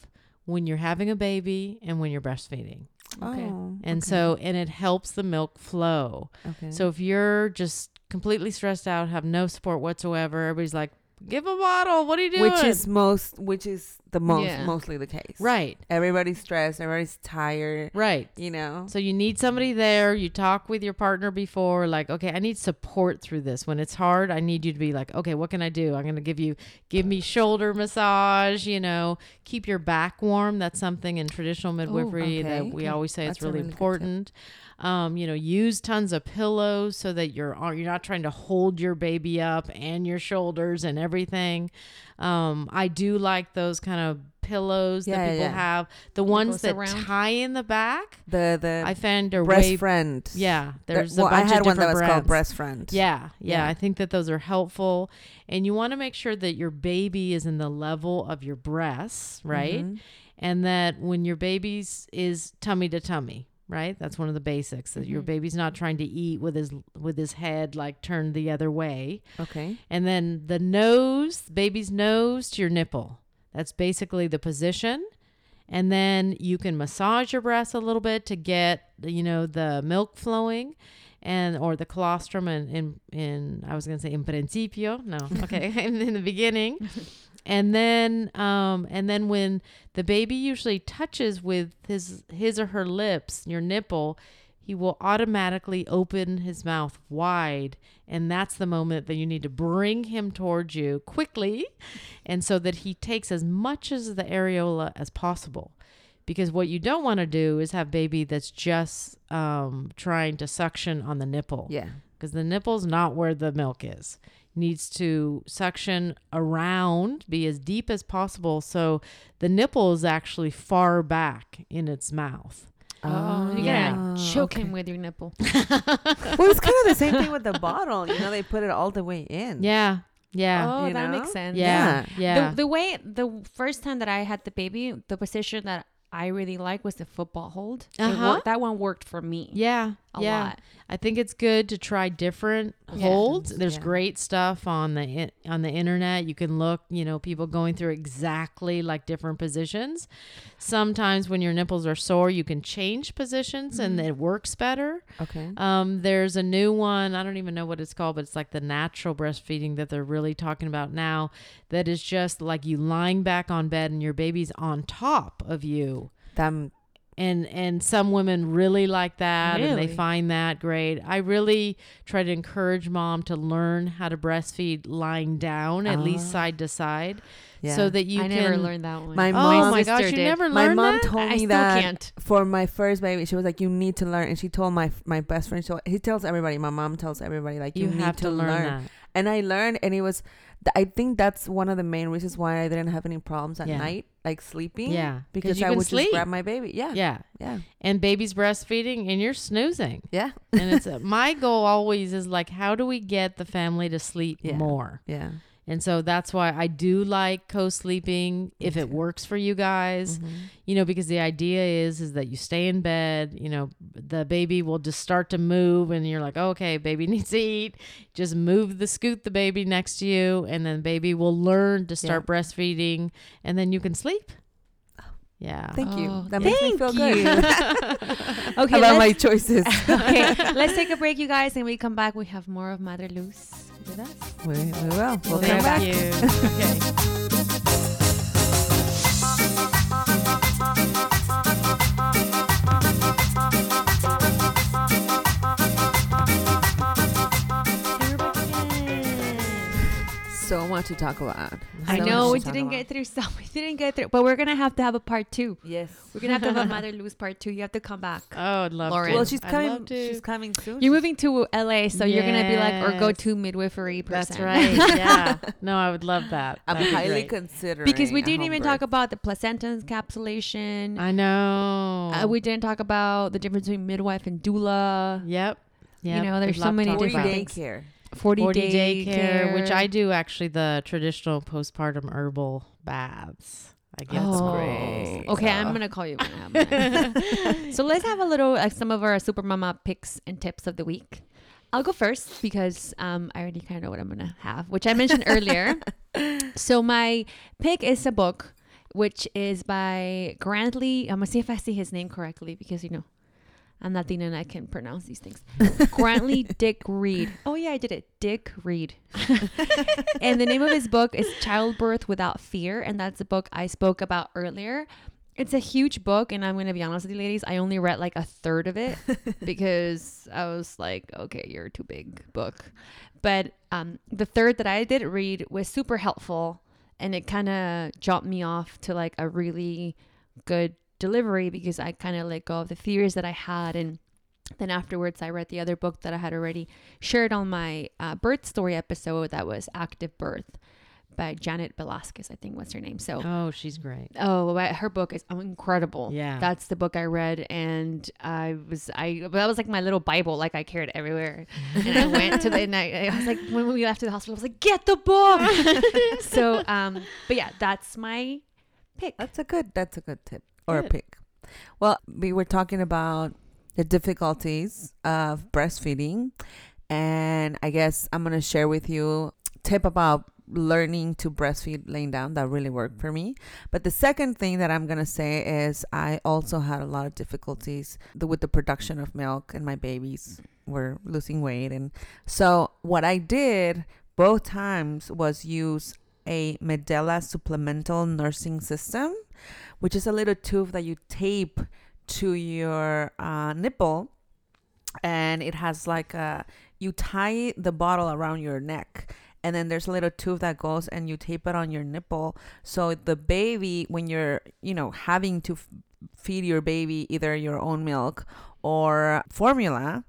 when you're having a baby, and when you're breastfeeding. Okay. Oh, And so, and it helps the milk flow. okay. So if you're just completely stressed out, have no support whatsoever, everybody's like, give a bottle. What are you doing? which is most, which is the most, Yeah. mostly the case. right, Everybody's stressed. Everybody's tired. right. You know. So you need somebody there. You talk with your partner before, like, okay, I need support through this. When it's hard, I need you to be like, okay, what can I do? I'm gonna give you, give me shoulder massage. You know, keep your back warm. That's something in traditional midwifery oh, that okay. we Okay. always say That's it's a really really good tip. important. Um, you know, use tons of pillows so that you're you're not trying to hold your baby up and your shoulders and everything. Um, I do like those kind of pillows Yeah, that people yeah. have. The ones that around? tie in the back. the the I found are breast way friend. yeah. The- There's well, a bunch I had of one that was called breast friend. Yeah, yeah, Yeah. I think that those are helpful, and you want to make sure that your baby is in the level of your breasts, right? Mhm. And that when your baby's is tummy to tummy, right? That's one of the basics. That your Mhm. baby's not trying to eat with his with his head like turned the other way, Okay. and then the nose, baby's nose to your nipple. That's basically the position. And then you can massage your breasts a little bit to get, you know, the milk flowing and or the colostrum in in, in I was going to say in principio. No. Okay. in, in the beginning. And then um and then when the baby usually touches with his his or her lips, your nipple, he will automatically open his mouth wide. And that's the moment that you need to bring him towards you quickly. And so that he takes as much as the areola as possible. Because what you don't want to do is have baby that's just um, trying to suction on the nipple. Yeah. because the nipple's not where the milk is needs to suction around be as deep as possible so the nipple is actually far back in its mouth Oh, you Yeah. gotta choke okay. him with your nipple. well, it's kind of the same thing with the bottle. You know, they put it all the way in. yeah yeah oh, You that know? makes sense. yeah yeah The, the way the first time that I had the baby, the position that I really like was the football hold. Uh-huh. worked- that one worked for me yeah a yeah lot. I think it's good to try different Yeah. holds. There's Yeah. great stuff on the on the internet. You can look, you know, people going through exactly like different positions. Sometimes when your nipples are sore, you can change positions and it works better. Okay. Um, there's a new one. I don't even know what it's called, but it's like the natural breastfeeding that they're really talking about now. That is just like you lying back on bed and your baby's on top of you Them. And and some women really like that and they find that great i really try to encourage mom to learn how to breastfeed lying down at least Ah. side to side Yeah. so that you I can. never learned that one. My oh mom- my gosh, you did. never my learned mom that? told I me still that can't. for my first baby, she was like, "You need to learn," and she told my my best friend. So he tells everybody. My mom tells everybody like, "You, you need have to learn, that. And I learned, and it was. th- I think that's one of the main reasons why I didn't have any problems at Yeah. night, like sleeping. Yeah, because I would sleep. just grab my baby. Yeah, yeah, yeah, and baby's breastfeeding, and you're snoozing. yeah, and it's my goal always is like, how do we get the family to sleep Yeah. more? yeah. And so that's why I do like co-sleeping if it works for you guys. Mhm. You know, because the idea is is that you stay in bed, you know, the baby will just start to move and you're like, "Okay, baby needs to eat." Just move the scoot the baby next to you and then baby will learn to start breastfeeding and then you can sleep. Yeah. Thank you. Oh, That makes me feel thank you. good okay, about my choices. okay, let's take a break, you guys, and we come back. We have more of Mother Luz with us. we, we will. We'll Thank come back. you. So much to talk about. I know we didn't get through some. We didn't get through, but we're gonna have to have a part two. Yes. We're gonna have to have a Mother Luz part two. You have to come back. Oh, I'd love Lauren. to. Well, she's I'd coming. love to. She's coming soon. You're moving to LA, so you're gonna be like or go to midwifery person. That's right. Yeah. No, I would love that. I'm That'd highly great. considering because we didn't even birth. talk about the placenta encapsulation. I know. Uh, we didn't talk about the difference between midwife and doula. Yep. Yep. You know, there's We'd so many different about day things. Care. 40, 40 day, day care, which. I do actually the traditional postpartum herbal baths. I guess. oh, great. Okay, I'm gonna call you. when I have mine. so let's have a little like some of our super mama picks and tips of the week. I'll go first because um, I already kind of know what I'm gonna have, which I mentioned earlier. So my pick is a book, which is by Grantly. I'm gonna see if I see his name correctly because you know I'm Latina and I can pronounce these things. Grantly Dick Read. Oh yeah, I did it. Dick Reed. and the name of his book is Childbirth Without Fear, and that's the book I spoke about earlier. It's a huge book, and I'm gonna be honest with you, ladies. I only read like a third of it because I was like, okay, you're too big book. But um, the third that I did read was super helpful, and it kind of jumped me off to like a really good delivery because I kind of let go of the fears that I had. And then afterwards I read the other book that I had already shared on my uh, birth story episode that was Active Birth by Janet Velasquez I think was her name. So Oh, she's great. oh her book is incredible. Yeah. that's the book I read. And I was I that was like my little Bible like I carried it everywhere. And I went to the and I, I was like when we left the hospital I was like get the book! So um but yeah that's my pick. That's a good. That's a good tip or a pick. Well, we were talking about the difficulties of breastfeeding, and I guess I'm gonna share with you tip about learning to breastfeed laying down that really worked for me. But the second thing that I'm gonna say is I also had a lot of difficulties with the production of milk, and my babies were losing weight, and so what I did both times was use a Medela supplemental nursing system, which is a little tube that you tape to your uh, nipple, and it has like a you tie the bottle around your neck. And then there's a little tube that goes and you tape it on your nipple. So the baby, when you're, you know, having to f- feed your baby either your own milk or formula,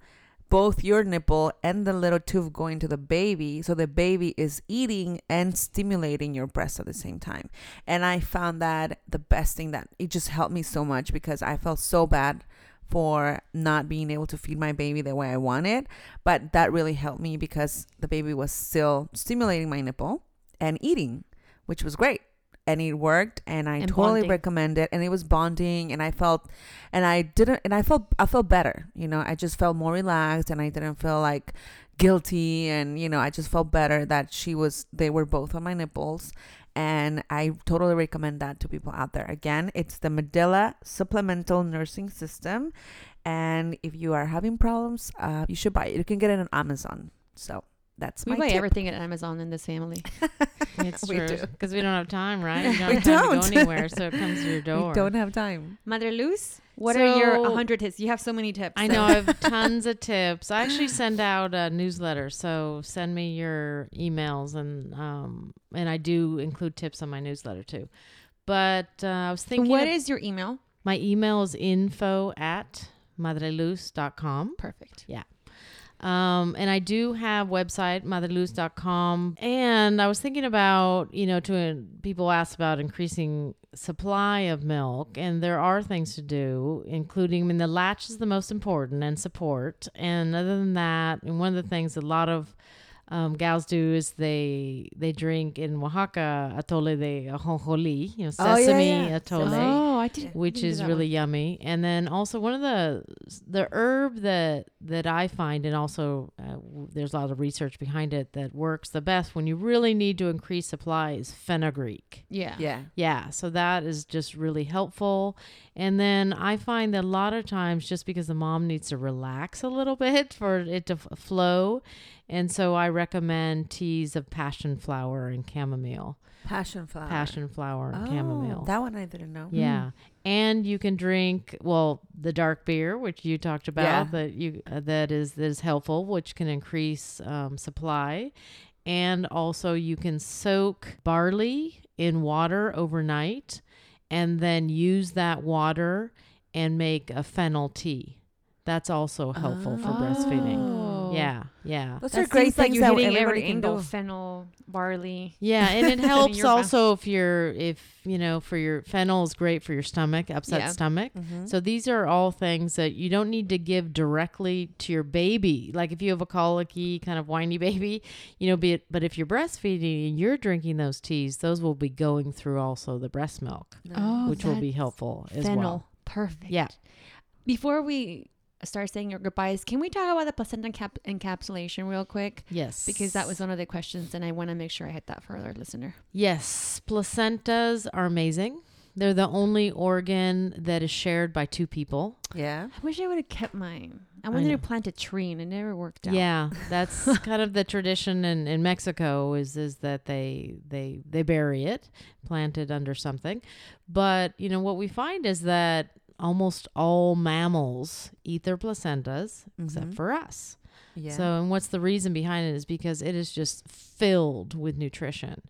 both your nipple and the little tube going to the baby so the baby is eating and stimulating your breast at the same time. And i found that the best thing that it just helped me so much because i felt so bad for not being able to feed my baby the way i wanted but that really helped me because the baby was still stimulating my nipple and eating which was great and it worked and i And totally bonding. recommend it and it was bonding and i felt and I didn't and I felt I felt better. You know, I just felt more relaxed and I didn't feel like guilty and you know, I just felt better that she was they were both on my nipples and I totally recommend that to people out there. Again, it's the Medela Supplemental Nursing System and if you are having problems, uh, you should buy it. You can get it on Amazon. So, that's we my buy tip. everything at Amazon in this family It's We true do. because we don't have time, right? We don't We have time to don't. go anywhere, so it comes to your door. We don't have time. Mother Luz What are your 100 tips? You have so many tips. I know I have tons of tips. I actually send out a newsletter, so send me your emails and um and I do include tips on my newsletter too. But uh, I was thinking What of- is your email? my email is info at madreluz.com. Perfect. Um, and I do have website madreluz.com. And I was thinking about, you know, to people ask about increasing supply of milk, and there are things to do, including, I mean, the latch is the most important and support. And other than that, and one of the things a lot of um, gals do is they they drink in Oaxaca atole de ajonjoli, you know, Oh, yeah, sesame yeah. atole Oh, I did. which didn't do is really one. yummy. And then also one of the the herb that that I find, and also uh, w- there's a lot of research behind it that works the best when you really need to increase supply is fenugreek. Yeah. Yeah. Yeah, so that is just really helpful. And then I find that a lot of times, just because the mom needs to relax a little bit for it to f- flow, and so I recommend teas of passion flower and chamomile. Passion flower. Passion flower and Oh, chamomile. That one I didn't know. Yeah, and you can drink well the dark beer, which you talked about Yeah. that you uh, that is that is helpful, which can increase um, supply, and also you can soak barley in water overnight, and then use that water and make a fennel tea. That's also helpful for breastfeeding. Oh. Yeah, yeah. Those That are great seems like things you're that hitting everybody every can angle. do. Fennel, barley. Yeah, and it I mean, helps you're also if you're if you know for your fennel is great for your stomach, upset Yeah. stomach. Mhm. So these are all things that you don't need to give directly to your baby. Like if you have a colicky kind of whiny baby, you know, be it, but if you're breastfeeding and you're drinking those teas, those will be going through also the breast milk, Oh, which will be that's helpful as Fennel. well. Perfect. Yeah. Before we start saying your goodbyes, can we talk about the placenta cap- encapsulation real quick? Yes. Because that was one of the questions, and I want to make sure I hit that for our listener. Yes, placentas are amazing. They're the only organ that is shared by two people. Yeah. I wish I would have kept mine. I I wanted know. to plant a tree, and it never worked out. Yeah, that's kind of the tradition in, in Mexico is is that they they they bury it, plant it under something. But you know what we find is that almost all mammals eat their placentas except Mhm. for us. Yeah. So, and what's the reason behind it is because it is just filled with nutrition.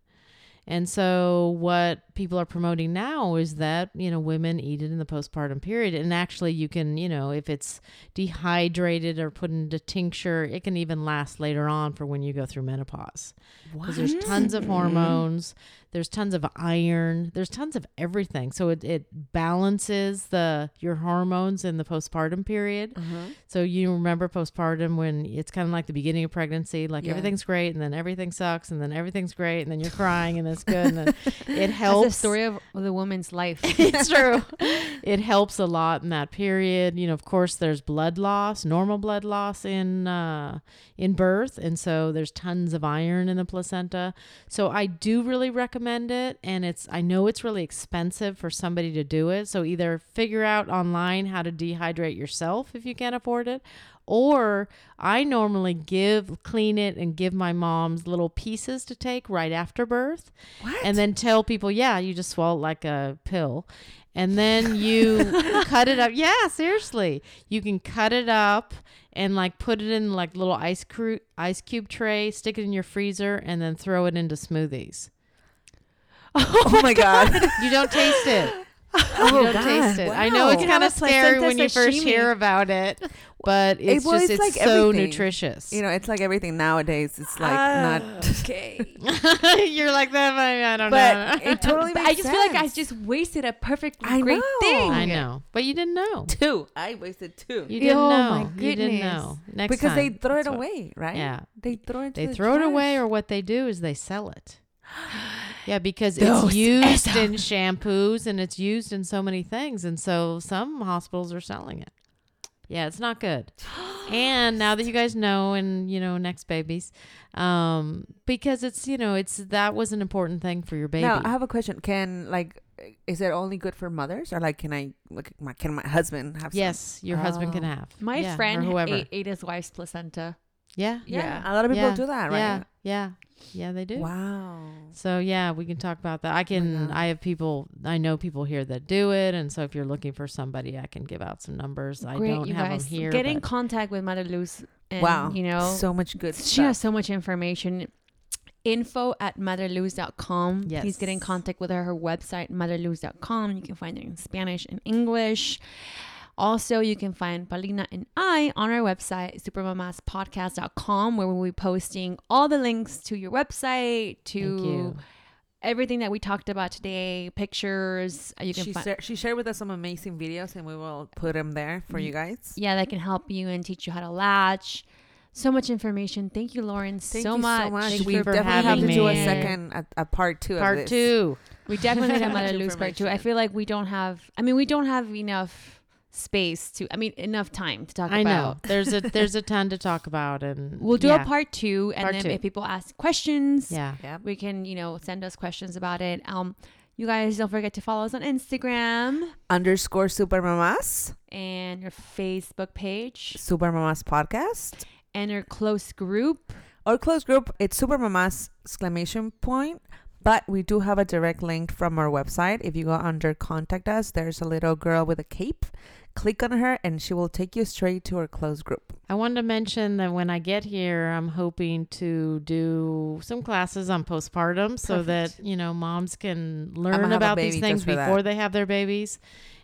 And so, what people are promoting now is that, you know, women eat it in the postpartum period. And actually, you can, you know, if it's dehydrated or put into tincture, it can even last later on for when you go through menopause. Because there's tons of hormones, there's tons of iron, there's tons of everything. So, it, it balances the your hormones in the postpartum period. Mhm. So you remember postpartum when it's kind of like the beginning of pregnancy, like Yeah. everything's great and then everything sucks and then everything's great and then you're crying and it's good and then it helps. The story of the woman's life. it's true. It helps a lot in that period. You know, of course, there's blood loss, normal blood loss in uh, in birth, and so there's tons of iron in the placenta. So I do really recommend it, and it's I know it's really expensive for somebody to do it. So either figure out online how to dehydrate yourself if you can't afford it, or I normally give clean it and give my mom's little pieces to take right after birth What? and then tell people, yeah, you just swallow it like a pill. And then you cut it up. Yeah, seriously. You can cut it up and like put it in like little ice cru- ice cube tray, stick it in your freezer, and then throw it into smoothies. oh my god. You don't taste it. Oh You don't god. taste it. I know it's kind of scary when you first sashimi. hear about it, but it's well, just it's it's, like so everything. nutritious. You know, it's like everything nowadays. It's like Ah, not. okay. You're like that. I, I don't But know. it totally But makes I just feel like I just wasted a perfect I great know. thing. I know, but you didn't know. two. I wasted two You didn't Oh, know. my You didn't goodness. know. Next because they throw it that's what- away, right? Yeah. They throw it. They the throw it away, or what they do is they sell it. Yeah, because it's used esos. in shampoos and it's used in so many things, and so some hospitals are selling it. Yeah, it's not good. and now that you guys know, and you know, next babies, um, because it's you know, it's that was an important thing for your baby. Now I have a question. Can like, is it only good for mothers, or like, can I? Like, my, can my husband have? some? yes, your husband can Oh. have My Yeah, friend whoever. ate, ate his wife's placenta. Yeah, Yeah, Yeah. a lot of people Yeah. do that, right? yeah, yeah. Yeah, they do. Wow. So yeah, we can talk about that. I oh can. God. I have people. I know people here that do it, and so if you're looking for somebody, I can give out some numbers. I don't you have guys. them here. Get in contact with Mother Luz. And, wow. You know, so much good she stuff. has so much information. Info at motherluz.com. Please get in contact with her. Her website, motherluz.com. You can find it in Spanish and English. Also, you can find Paulina and I on our website, supermamaspodcast.com, where we'll be posting all the links to your website, to everything that we talked about today, pictures. uh, You can she, find. sa- she shared with us some amazing videos, and we will put them there for you guys. yeah, that can help you and teach you how to latch. So much information. Thank you, Lauren, Thank so you much. so much. Thank we definitely have to do a second, a, a part two of Part two. We definitely Much Mother Lose part two. I feel like we don't have. I mean, we don't have enough space to. I mean, enough time to talk I know. There's a there's a ton to talk about, and We'll do yeah, a part two, and Part then two. if people ask questions, Yeah. Yep. we can you know send us questions about it. Um, you guys don't forget to follow us on Instagram Underscore Super Mamas, and your Facebook page Super Mamas Podcast. and your close group. Our close group, it's Super Mamas exclamation point. But we do have a direct link from our website. If you go under contact us, there's a little girl with a cape. Click on her and she will take you straight to our close group. I wanted to mention that when I get here, I'm hoping to do some classes on postpartum so that, you know, moms can learn about these things for that. before they have their babies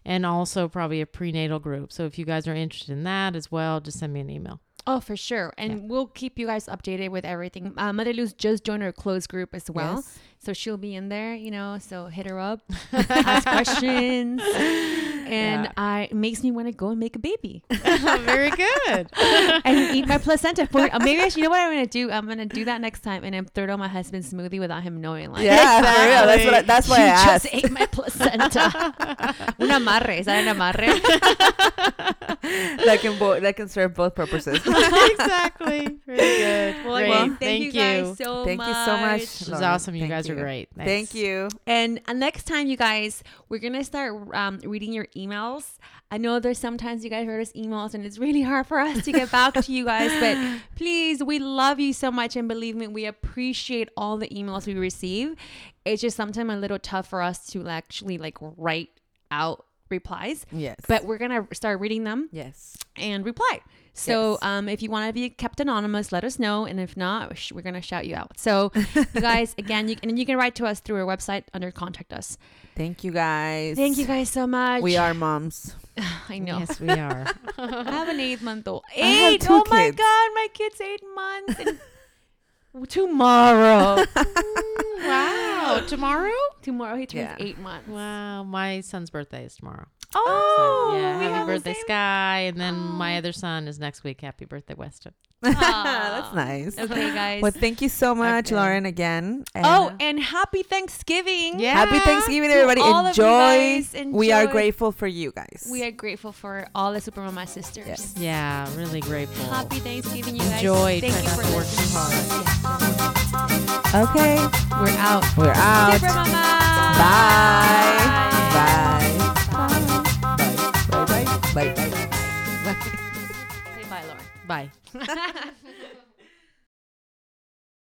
and also probably a prenatal group. So if you guys are interested in that as well, just send me an email. Oh, for sure. And we'll keep you guys updated with everything. Uh, Mother Luz just joined our closed group as well. Yes. So she'll be in there, you know, so hit her up, ask questions. And Yeah. I makes me want to go and make a baby Very good. and eat my placenta. For, maybe I should, you know what I'm going to do? I'm going to do that next time and then throw it on my husband's smoothie without him knowing. Like, Yeah, for real. That's what. I, that's why you I just ate my placenta. un amarre. Is that an amarre? that can bo- that can serve both purposes. exactly. Very good. Well, Great. again, thank, Thank you guys so Thank much. Thank you so much. It was Lauren. awesome. You Thank guys are you. great. Thank you. And uh, next time, you guys, we're gonna start um, reading your emails. I know there's sometimes you guys write us emails, and it's really hard for us to get back to you guys. But please, we love you so much, and believe me, we appreciate all the emails we receive. It's just sometimes a little tough for us to actually like write out replies, Yes. but we're gonna start reading them yes. and reply. So Yes. um, if you want to be kept anonymous, let us know, and if not, we're gonna shout you out. So you guys, again, you and you can write to us through our website under contact us. Thank you guys. Thank you guys so much. We are moms. I know. Yes, we are. I have an eight month old. I have Eight. two Oh my god, my kid's eight months. And tomorrow. wow. Tomorrow? tomorrow he turns Yeah. eight months. Wow. My son's birthday is tomorrow. Oh, so, yeah. Oh, we Happy birthday, same- Sky. And then oh. my Oh. other son is next week. Happy birthday, Weston. That's nice. Okay, guys. Well, thank you so much, Okay. Lauren, again. And, oh, and happy Thanksgiving. Yeah. happy Thanksgiving, everybody. all of you Enjoy. We are grateful for you guys. We are grateful for all the Super Mama sisters. Yes. Yeah, really grateful. Happy Thanksgiving, you guys. Enjoy. Thank Try you not for to work listening. too okay. We're out. We're out. Super Mama. Bye. Bye. Bye. Bye.